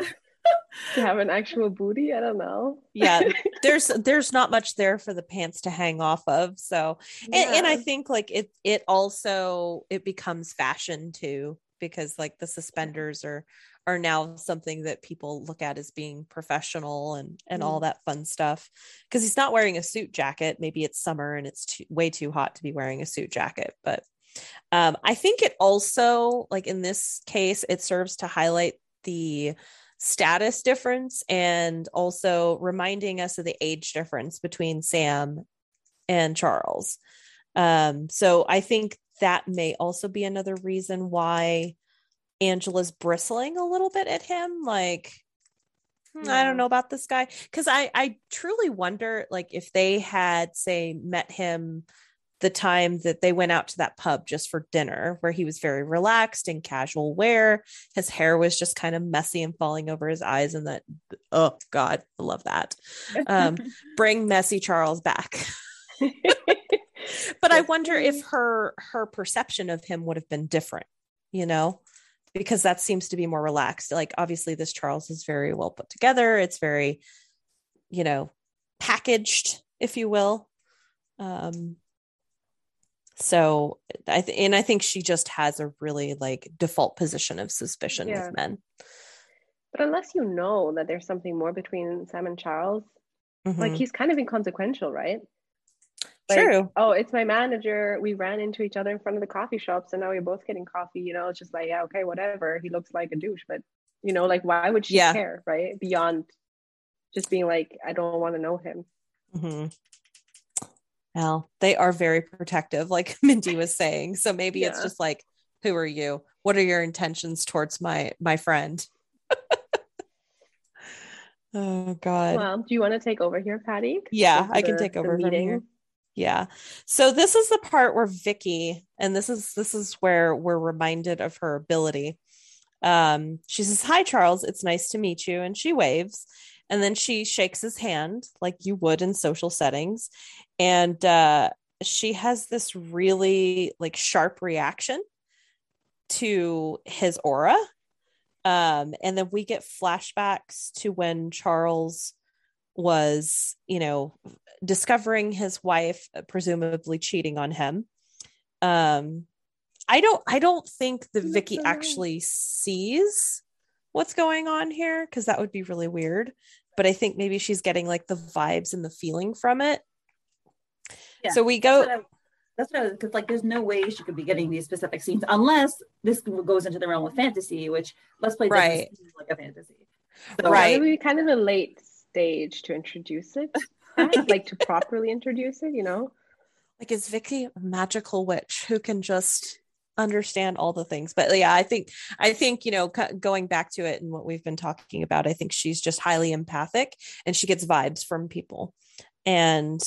to have an actual booty. I don't know. yeah (laughs) there's there's not much there for the pants to hang off of so and, and i think like it it also it becomes fashion too because like the suspenders are are now something that people look at as being professional and and all that fun stuff. Because he's not wearing a suit jacket. Maybe it's summer and it's too, way too hot to be wearing a suit jacket. But um i think it also like in this case it serves to highlight the status difference and also reminding us of the age difference between Sam and Charles. Um, so I think that may also be another reason why Angela's bristling a little bit at him. Like, "Hmm, I don't know about this guy. Cause I, I truly wonder like if they had, say, met him the time that they went out to that pub just for dinner, where he was very relaxed in casual wear. His hair was just kind of messy and falling over his eyes. And that, oh God, I love that. Um, (laughs) bring messy Charles back. (laughs) but I wonder if her her perception of him would have been different, you know, because that seems to be more relaxed. Like obviously, this Charles is very well put together. It's very, you know, packaged, if you will. Um, so I th- and I think she just has a really like default position of suspicion Yeah. with men. But unless you know that there's something more between Sam and Charles, like Mhm. he's kind of inconsequential, right? Like, True. Oh, it's my manager. We ran into each other in front of the coffee shop, so now we're both getting coffee. You know, it's just like, yeah, okay, whatever. He looks like a douche, but you know, like, why would she Yeah. care, right? Beyond just being like, I don't want to know him. Mm-hmm. Well, they are very protective, like (laughs) Mindy was saying. So maybe it's just like, who are you? What are your intentions towards my my friend? (laughs) oh God. Well, do you want to take over here, Patty? Yeah, I can the- take over from meeting. Yeah. So this is the part where Vikki, and this is this is where we're reminded of her ability. Um, she says, Hi Charles, it's nice to meet you. And she waves. And then she shakes his hand like you would in social settings. And uh she has this really like sharp reaction to his aura. Um, and then we get flashbacks to when Charles was, you know, discovering his wife uh, presumably cheating on him. Um, I don't I don't think that That's Vikki so actually sees what's going on here because that would be really weird. But I think maybe she's getting like the vibes and the feeling from it. Yeah, so we go That's what I was because like there's no way she could be getting these specific scenes unless this goes into the realm of fantasy, which let's play doesn't Right. like a fantasy. So, Right. Maybe kind of a late stage to introduce it, at, like to properly introduce it, you know? like is Vikki a magical witch who can just understand all the things? But yeah i think i think you know going back to it and what we've been talking about i think she's just highly empathic and she gets vibes from people. And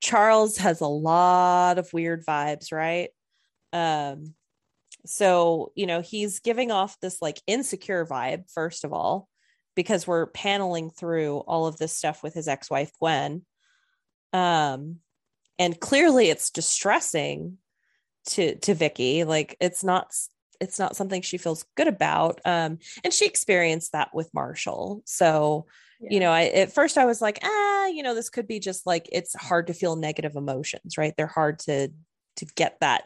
charles has a lot of weird vibes right? Um so you know he's giving off this like insecure vibe first of all because we're paneling through all of this stuff with his ex-wife gwen um and clearly it's distressing to to Vikki. Like it's not it's not something she feels good about. Um and she experienced that with Marshall. So you know I at first I was like ah you know this could be just like it's hard to feel negative emotions right? They're hard to to get that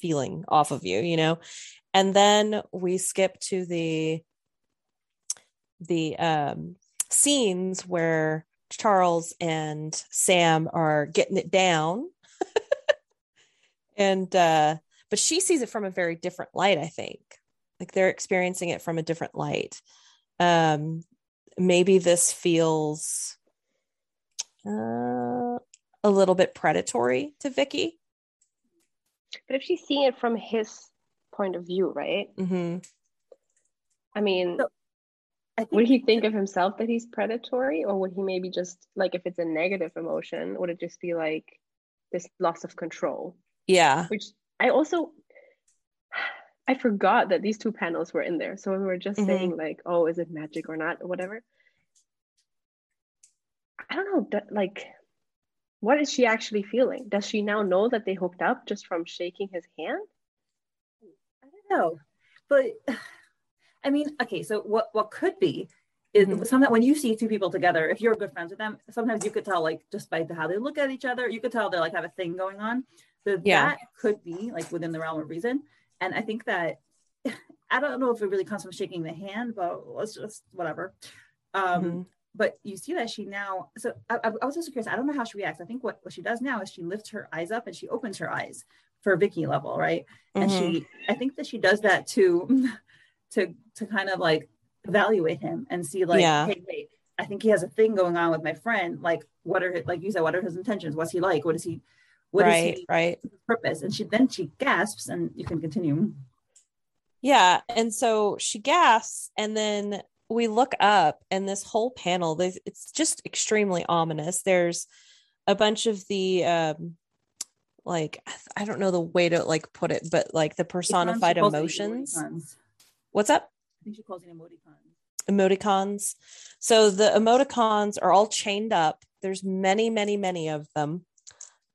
feeling off of you you know? And then we skip to the the um scenes where Charles and Sam are getting it down. (laughs) and uh but she sees it from a very different light, I think. Like they're experiencing it from a different light. Um maybe this feels uh a little bit predatory to Vikki. But if she's seeing it from his point of view, right? Mm-hmm. I mean, So- I think would he think of himself that he's predatory, or would he maybe just like if it's a negative emotion, would it just be like this loss of control? Yeah. Which I also I forgot that these two panels were in there. So when we were just Mhm. saying like, oh, is it magic or not, or whatever. I don't know, that, like, what is she actually feeling? Does she now know that they hooked up just from shaking his hand? I don't know, but I mean, okay, so what what could be is Mhm. sometimes when you see two people together, if you're good friends with them, sometimes you could tell like just by how they look at each other, you could tell they like have a thing going on. So Yeah. that could be like within the realm of reason. And I think that (laughs) I don't know if it really comes from shaking the hand, but let's just whatever. Um, Mhm. but you see that she now so I, I was also curious i don't know how she reacts i think what, what she does now is she lifts her eyes up and she opens her eyes for vikki level right and Mhm. she i think that she does that to (laughs) to to kind of like evaluate him and see like Yeah. hey wait i think he has a thing going on with my friend like what are his, like you said what are his intentions what's he like what is he what is right, he right. purpose and she then she gasps and you can continue Yeah. And so she gasps, and then we look up, and this whole panel, there's- it's just extremely ominous. There's a bunch of the, um, like, I don't know the way to like put it, but like the personified She calls it emotions. What's up? i think she calls it emoticons emoticons. So the emoticons are all chained up. There's many, many, many of them.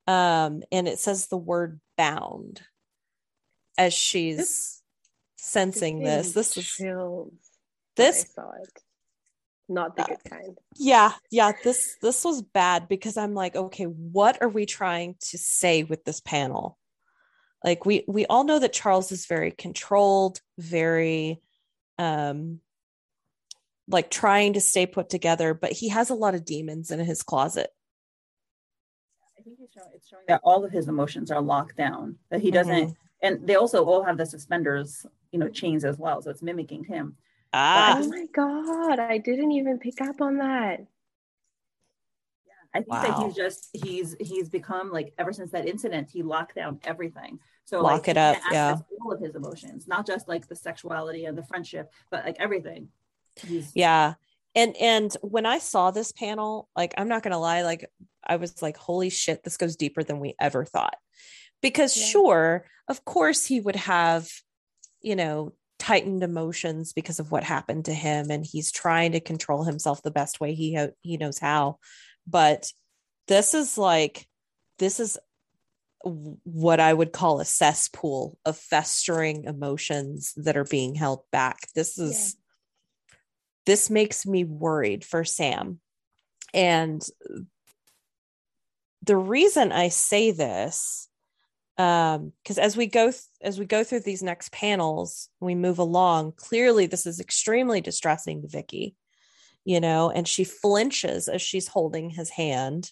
Um, and it says the word bound as she's sensing It this. This me is this. Not the Uh, good kind. yeah, yeah, this this was bad because I'm like, okay, what are we trying to say with this panel? Like we we all know that Charles is very controlled, very um like trying to stay put together, but he has a lot of demons in his closet. I think it's showing, it's showing that all of his emotions are locked down. That he doesn't, Mhm. and they also all have the suspenders, you know, chains as well. So it's mimicking him. Ah, Oh my god, I didn't even pick up on that. Yeah. I think that he's just he's he's become like ever since that incident, he locked down everything. So Lock like, it up, yeah. all of his emotions, not just like the sexuality and the friendship, but like everything. He's yeah. And and when I saw this panel, like I'm not gonna lie, like I was like, holy shit, this goes deeper than we ever thought. Because Yeah. sure, of course he would have, you know, tightened emotions because of what happened to him and he's trying to control himself the best way he ho- he knows how. But this is like this is what I would call a cesspool of festering emotions that are being held back. This is this makes me worried for Sam. And the reason I say this um because as we go th- as we go through these next panels we move along clearly this is extremely distressing to Vikki you know and she flinches as she's holding his hand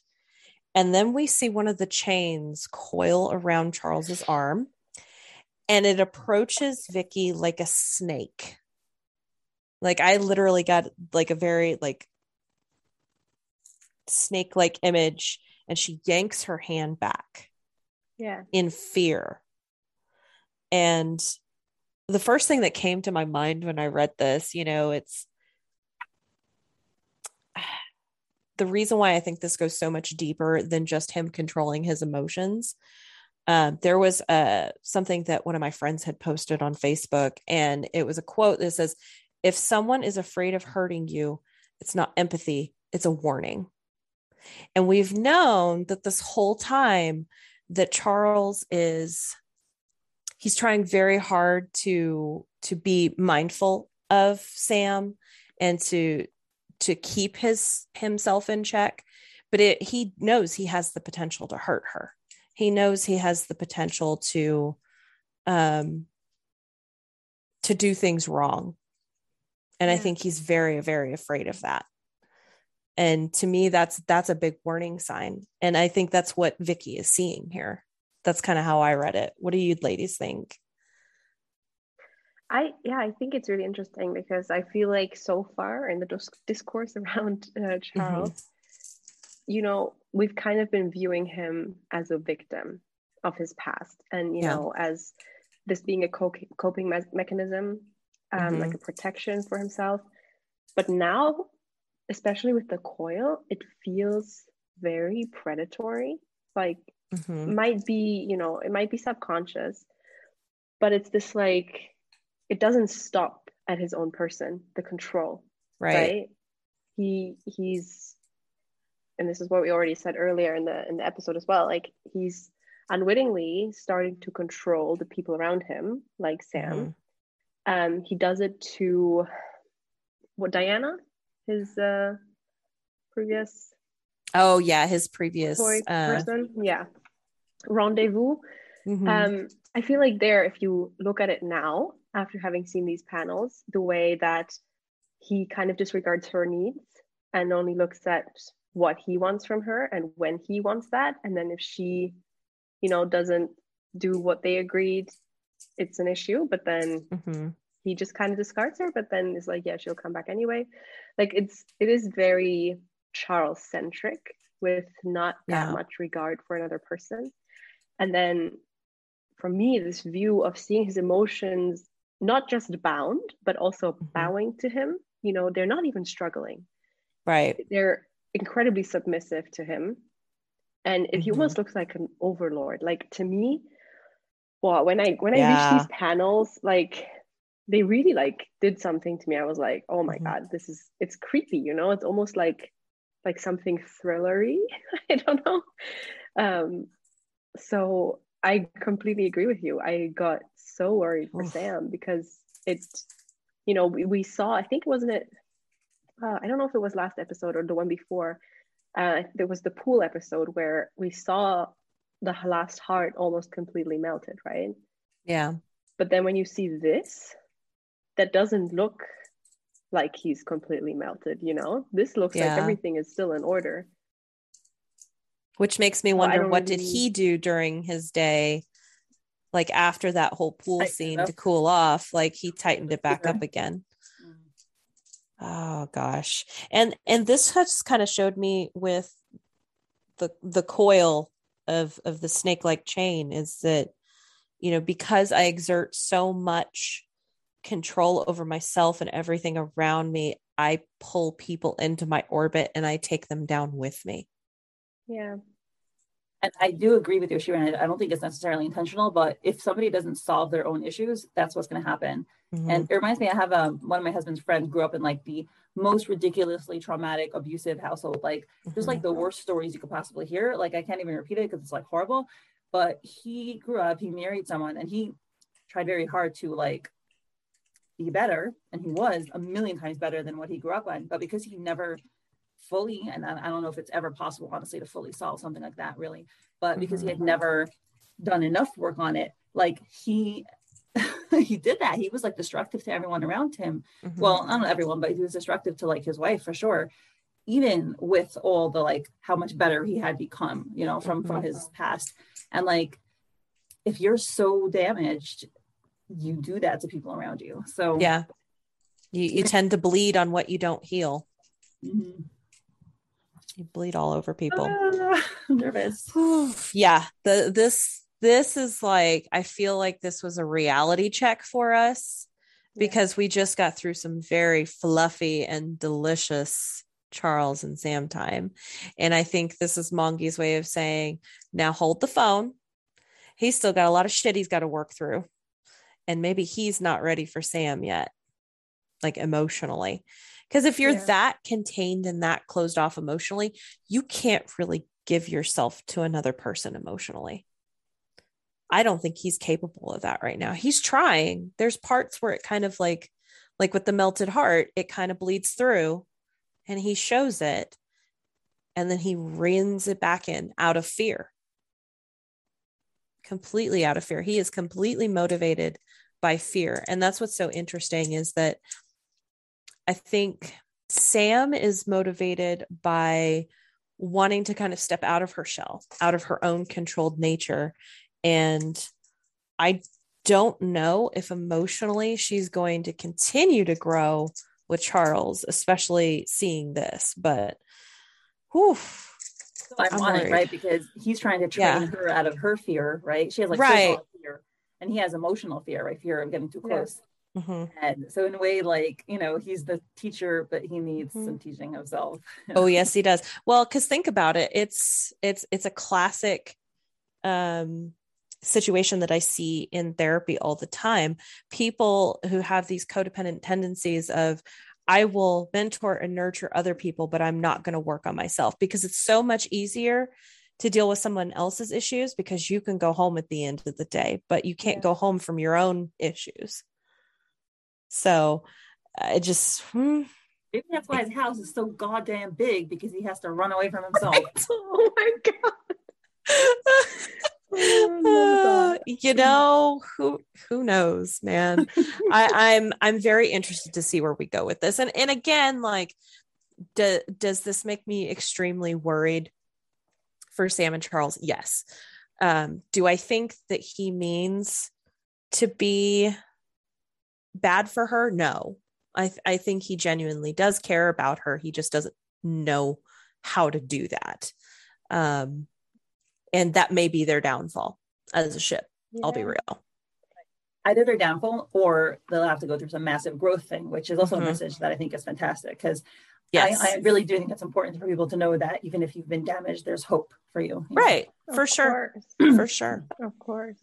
and then we see one of the chains coil around Charles's arm and it approaches Vikki like a snake like I literally got like a very like snake like image and she yanks her hand back Yeah. in fear. And the first thing that came to my mind when I read this, you know, it's the reason why I think this goes so much deeper than just him controlling his emotions. Um, there was uh, something that one of my friends had posted on Facebook, and it was a quote that says, If someone is afraid of hurting you, it's not empathy, it's a warning. And we've known that this whole time that Charles is he's trying very hard to to be mindful of Sam and to to keep his himself in check but it, he knows he has the potential to hurt her. He knows he has the potential to um to do things wrong. And i think he's very very afraid of that. And to me that's that's a big warning sign. And i think that's what vikki is seeing here. That's kind of how i read it. What do you ladies think I yeah, I think it's really interesting because I feel like so far in the dis- discourse (laughs) around uh, Charles, you know, we've kind of been viewing him as a victim of his past, and you Yeah. know, as this being a co- coping me- mechanism, um, Mhm. like a protection for himself. But now, especially with the coil, it feels very predatory. Like Mhm. might be you know it might be subconscious but it's this like it doesn't stop at his own person the control right, right, he he's and this is what we already said earlier in the in the episode as well like he's unwittingly starting to control the people around him like sam Mhm. Um, he does it to what Diana, his uh, previous Oh yeah, his previous uh, person. Yeah, rendezvous. mhm. Um, I feel like there, if you look at it now, after having seen these panels, the way that he kind of disregards her needs and only looks at what he wants from her and when he wants that, and then if she, you know, doesn't do what they agreed, it's an issue. But then Mhm. he just kind of discards her, but then is like, yeah, she'll come back anyway. Like it's it is very Charles centric with not that Yeah. much regard for another person. And then for me, this view of seeing his emotions not just bound, but also Mhm. bowing to him, you know, they're not even struggling. right. They're incredibly submissive to him. And it, he Mhm. almost looks like an overlord. Like to me, well, when I when I Yeah. reached these panels, like they really like did something to me. I was like, oh my Mhm. god, this is it's creepy, you know? It's almost like like something thrillery. (laughs) I don't know. Um so I completely agree with you. I got so worried for Oof. Sam because it's you know, we, we saw, I think wasn't it uh, I don't know if it was last episode or the one before. Uh, there was the pool episode where we saw the last heart almost completely melted, right? Yeah. But then when you see this, that doesn't look like he's completely melted, you know? This looks Yeah. like everything is still in order. Which makes me wonder what did he do during his day? Like after that whole pool scene to cool off, like he tightened it back Yeah. up again. Mm. Oh gosh. And and this just kind of showed me with the the coil of of the snake like chain is that you know because I exert so much control over myself and everything around me, I pull people into my orbit and I take them down with me. Yeah. And I do agree with you, Shirin. I don't think it's necessarily intentional, but if somebody doesn't solve their own issues, that's what's going to happen. Mhm. And it reminds me, I have um, one of my husband's friends grew up in like the most ridiculously traumatic, abusive household. Like just like the worst stories you could possibly hear. Like I can't even repeat it because it's like horrible. But he grew up, he married someone, and he tried very hard to like be better, and he was a million times better than what he grew up on. But because he never fully, and I I don't know if it's ever possible, honestly, to fully solve something like that, really, but because he had never done enough work on it, like he. (laughs) he did that. He was like destructive to everyone around him Mhm. well not everyone but he was destructive to like his wife for sure even with all the like how much better he had become you know from from his past and like if you're so damaged you do that to people around you so yeah. You you tend to bleed on what you don't heal. Mhm. You bleed all over people. Ah, I'm (laughs) nervous. (sighs) Yeah the this this is like i feel like this was a reality check for us Yeah. because we just got through some very fluffy and delicious charles and sam time. And i think this is mongie's way of saying now hold the phone. He's still got a lot of shit he's got to work through. And maybe he's not ready for sam yet like emotionally because if you're Yeah. that contained and that closed off emotionally you can't really give yourself to another person emotionally. I don't think he's capable of that right now. He's trying. There's parts where it kind of like like with the melted heart, it kind of bleeds through and he shows it and then he reins it back in out of fear. Completely out of fear. He is completely motivated by fear. And that's what's so interesting is that I think Sam is motivated by wanting to kind of step out of her shell, out of her own controlled nature. And I don't know if emotionally she's going to continue to grow with Charles, especially seeing this. But whew, so ironic worried. right because he's trying to train Yeah. her out of her fear right she has like Right. fear and he has emotional fear right fear of getting too close mhm. and so in a way like you know he's the teacher but he needs Mhm. some teaching himself oh (laughs) yes he does well because think about it it's it's it's a classic um situation that i see in therapy all the time people who have these codependent tendencies of i will mentor and nurture other people but i'm not going to work on myself because it's so much easier to deal with someone else's issues because you can go home at the end of the day but you can't Yeah. go home from your own issues So I just, hmm. Maybe that's why his house is so goddamn just. Maybe that's why his house is so goddamn big because he has to run away from (laughs) himself. (laughs) oh my god. (laughs) you know who who knows man I, i'm i'm very interested to see where we go with this and and again like do, does this make me extremely worried for sam and charles yes um do i think that he means to be bad for her? No. I th- i think he genuinely does care about her. He just doesn't know how to do that. Um and that may be their downfall as a ship. Yeah. i'll be real. Either their downfall or they'll have to go through some massive growth thing which is also mm-hmm. a message that i think is fantastic because yes. I, I, really do think it's important for people to know that even if you've been damaged there's hope for you, you right. Know? for sure. for sure. (clears throat) Of course.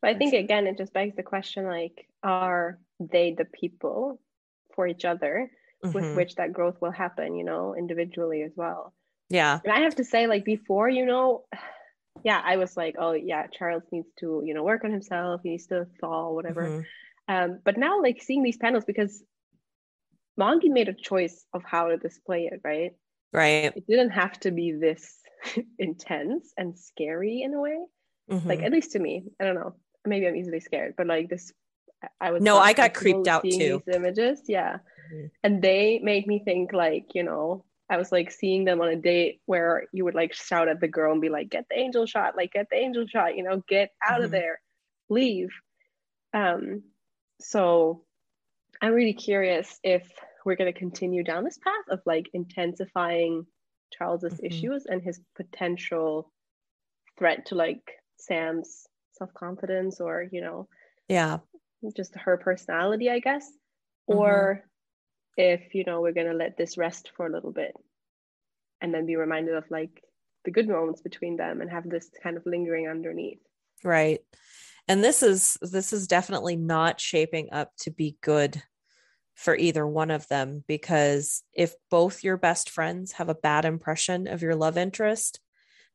But i think again it just begs the question like are they the people for each other mm-hmm. with which that growth will happen you know individually as well yeah and i have to say like before you know (sighs) yeah, I was like, oh yeah, Charles needs to, you know, work on himself. He needs to thaw, whatever. Mm-hmm. Um, but now like seeing these panels because Mongie made a choice of how to display it, right? Right. It didn't have to be this (laughs) intense and scary in a way. Mm-hmm. Like at least to me, I don't know. Maybe I'm easily scared, but like this, I was no, I got creeped out too. These images, yeah, mm-hmm. and they made me think like you know I was like seeing them on a date where you would like shout at the girl and be like, get the angel shot, like get the angel shot, you know, get out mm-hmm. of there, leave. Um, so I'm really curious if we're going to continue down this path of like intensifying Charles's mm-hmm. issues and his potential threat to like Sam's self confidence or, you know, yeah, just her personality, I guess, mm-hmm. or if you know we're to let this rest for a little bit and then be reminded of like the good moments between them and have this kind of lingering underneath. Right. And this is this is definitely not shaping up to be good for either one of them because if both your best friends have a bad impression of your love interest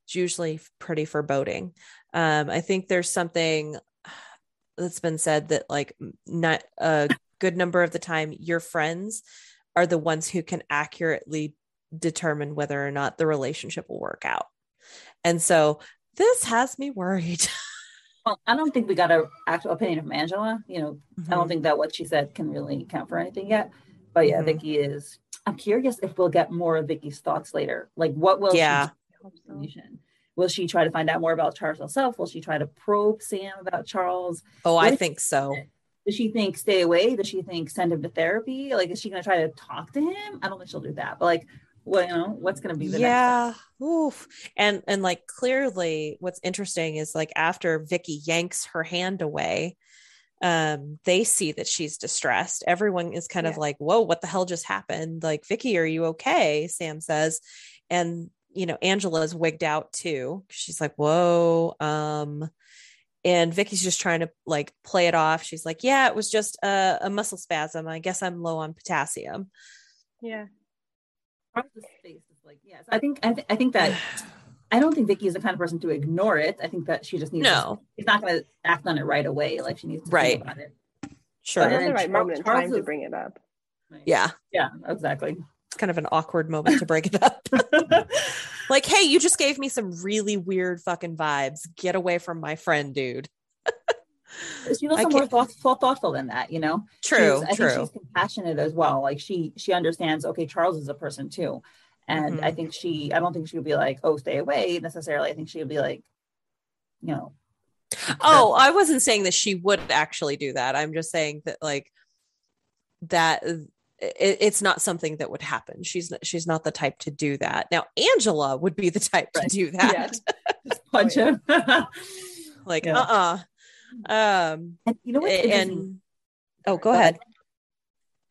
it's usually pretty foreboding. Um, i think there's something that's been said that like not a good number of the time your friends are the ones who can accurately determine whether or not the relationship will work out. And so this has me worried. (laughs) well, I don't think we got an actual opinion from Angela. You know, mm-hmm. I don't mm-hmm. think that what she said can really count for anything yet. But yeah, mm-hmm. Vikki is. I'm curious if we'll get more of Vikki's thoughts later. Like, what will yeah. she? Will she try to find out more about Charles herself? Will she try to probe Sam about Charles? Oh, what I think so. Does she think stay away? Does she think send him to therapy? Like, is she going to try to talk to him? I don't think she'll do that. But like, well, you know, what's going to be the yeah, oof. And and like clearly, what's interesting is like after Vikki yanks her hand away, um, they see that she's distressed. Everyone is kind yeah. of like, "Whoa, what the hell just happened?" Like, Vikki, are you okay? Sam says, and you know, Angela's wigged out too. She's like, "Whoa." Um, and Vikki's just trying to like play it off. She's like, "Yeah, it was just a, a muscle spasm. I guess I'm low on potassium." Yeah. face is like, yes. I think I, th- I think that (sighs) I don't think Vikki is the kind of person to ignore it. I think that she just needs. No, to, she's not going to act on it right away. Like she needs to right. think about it. Sure, but the right Charles, moment in time is, to bring it up. Yeah, yeah, exactly. It's kind of an awkward moment to break it up. (laughs) like, hey, you just gave me some really weird fucking vibes. Get away from my friend, dude. she's also more thoughtful, thoughtful than that, you know. True, she's, I true. think she's compassionate as well. Like she she understands. Okay, Charles is a person too, and mm-hmm. I think she. I don't think she would be like, oh, stay away necessarily. I think she would be like, you know. Oh, I wasn't saying that she would actually do that. I'm just saying that like that it, it's not something that would happen. She's she's not the type to do that. Now Angela would be the type right. to do (laughs) that. (laughs) Yeah. Just punch him. (laughs) like yeah. uh-uh. Um and you know what and oh go ahead.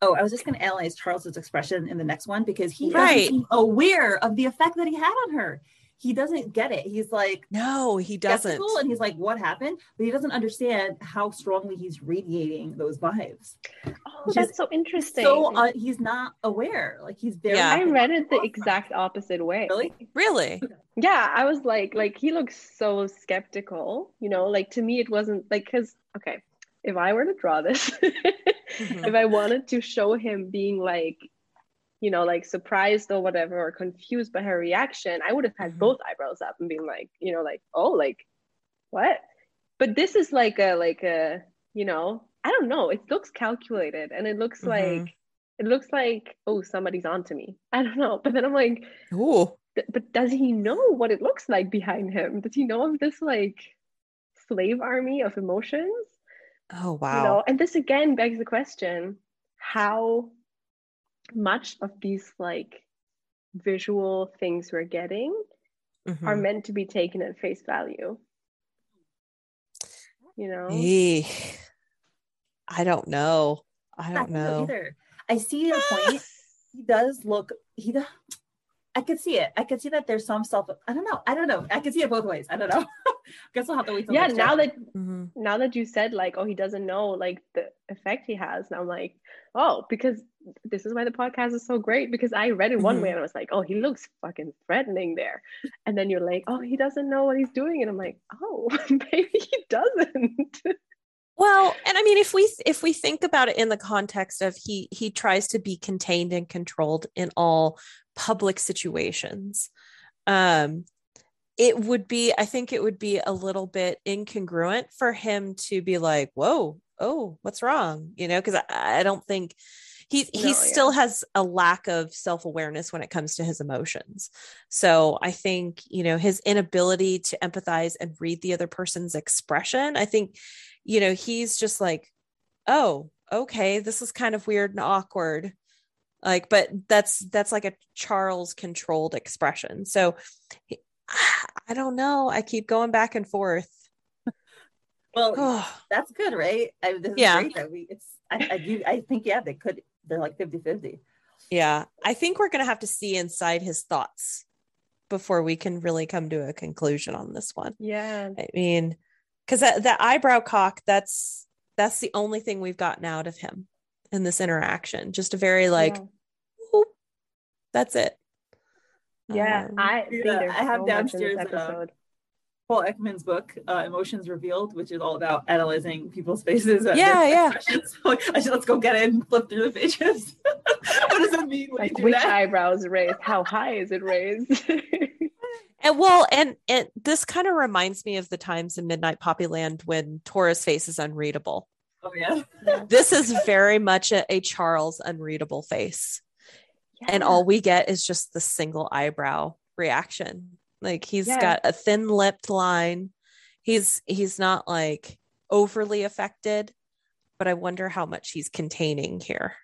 Oh, I was just going to analyze Charles's expression in the next one because he right. doesn't seem aware of the effect that he had on her he doesn't get it. He's like, no, he doesn't. And he's like, what happened? But he doesn't understand how strongly he's radiating those vibes. Oh, that's so interesting. So uh, he's not aware. Like he's very. Yeah, I read it the exact opposite way. Really? Really? Yeah, I was like, like he looks so skeptical. You know, like to me, it wasn't like because okay, if I were to draw this, (laughs) mm-hmm. if I wanted to show him being like, you know, like surprised or whatever, or confused by her reaction, I would have had mm-hmm. both eyebrows up and been like, you know, like, oh, like, what? But this is like a, like a, you know, I don't know. It looks calculated and it looks mm-hmm. like, it looks like, oh, somebody's onto me. (laughs) I don't know. But then I'm like, oh, but does he know what it looks like behind him? Does he know of this like slave army of emotions? Oh wow. You know, and this again begs the question, how much of these like visual things we're getting mm-hmm. are meant to be taken at face value? You know? I don't know. I don't know. Either. I see your point. (sighs) he does look he does I could see it. I could see that there's some self. I don't know. I don't know. I could see it both ways. I don't know. (laughs) Guess we'll have to wait. yeah. Now that mm-hmm. now that you said like, oh, he doesn't know like the effect he has. And I'm like, oh, because this is why the podcast is so great. Because I read it one mm-hmm. way and I was like, oh, he looks fucking threatening there. And then you're like, oh, he doesn't know what he's doing. And I'm like, oh, (laughs) maybe he doesn't. (laughs) Well, and I mean, if we if we think about it in the context of he he tries to be contained and controlled in all public situations, um, it would be I think it would be a little bit incongruent for him to be like, "Whoa, oh, what's wrong?" You know, because I, I don't think he no, he still has a lack of self-awareness when it comes to his emotions so i think you know his inability to empathize and read the other person's expression i think you know, he's just like, oh, okay, this is kind of weird and awkward. Like, but that's that's like a Charles controlled expression. So I don't know. I keep going back and forth. Well, (sighs) that's good, right? I, yeah. We, it's I, I do I think yeah, they could they're like 50-50. Yeah. I think we're gonna have to see inside his thoughts before we can really come to a conclusion on this one. Yeah. I mean, because that, that eyebrow cock that's that's the only thing we've gotten out of him in this interaction just a very like yeah. whoop, that's it yeah um, i yeah, i have so downstairs episode. Uh, Paul Ekman's book, uh, Emotions Revealed, which is all about analyzing people's faces. yeah, yeah. (laughs) So (laughs) I should let's go get it and flip through the pages. (laughs) what does it mean? like which that? eyebrows raised? How high is it raised? And well, and and this kind of reminds me of the times in Midnight Poppyland when Tora's face is unreadable. Oh yeah. this is very much a, a Charles unreadable face. Yeah. And all we get is just the single eyebrow reaction. Like he's yeah. got a thin lipped line. He's he's not like overly affected, but I wonder how much he's containing here.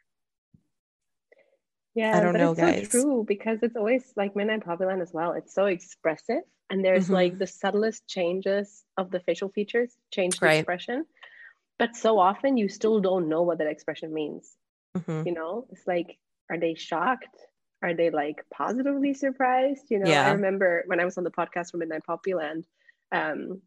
Yeah, I don't but know, it's guys. So true because it's always like Midnight Poppyland as well. It's so expressive, and there's mm-hmm. like the subtlest changes of the facial features change the right. expression, but so often you still don't know what that expression means. Mm-hmm. You know, it's like, are they shocked? Are they like positively surprised? You know, yeah. I remember when I was on the podcast for Midnight Poppyland, um,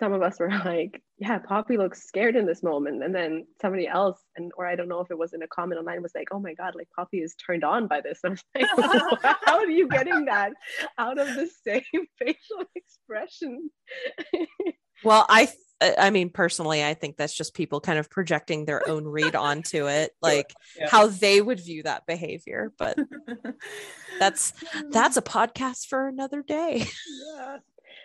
some of us were (laughs) like, yeah, Poppy looks scared in this moment. And then somebody else, and or I don't know if it was in a comment online, was like, oh my God, like Poppy is turned on by this. (laughs) And I was like, (laughs) how are you getting that out of the same facial expression? well, I I mean, personally, I think that's just people kind of projecting their own read onto it, (laughs) like yeah. how they would view that behavior. But (laughs) that's that's a podcast for another day. (laughs) Yeah.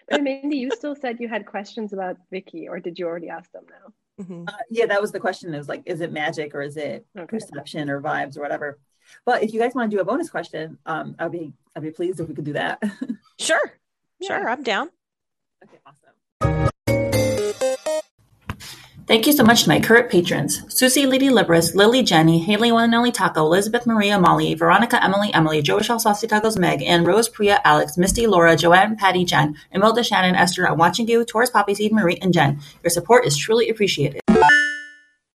But Mindy, you still said you had questions about Vikki, or did you already ask them now? Mm-hmm. Uh, yeah, that was the question. Is like, is it magic or is it okay. perception or vibes or whatever? But if you guys want to do a bonus question, um, I'd be I'd be pleased if we could do that. sure, yeah. sure, I'm down. Okay, awesome. Thank you so much to my current patrons Susie Lady Libris, Lily Jenny, Haley One and Only Taco, Elizabeth Maria Molly, Veronica Emily Emily, Joe Shell Saucy Tacos Meg, and Rose Priya Alex, Misty Laura, Joanne Patty Jen, Imelda Shannon Esther, I'm watching you, Taurus Poppy Seed Marie and Jen. Your support is truly appreciated.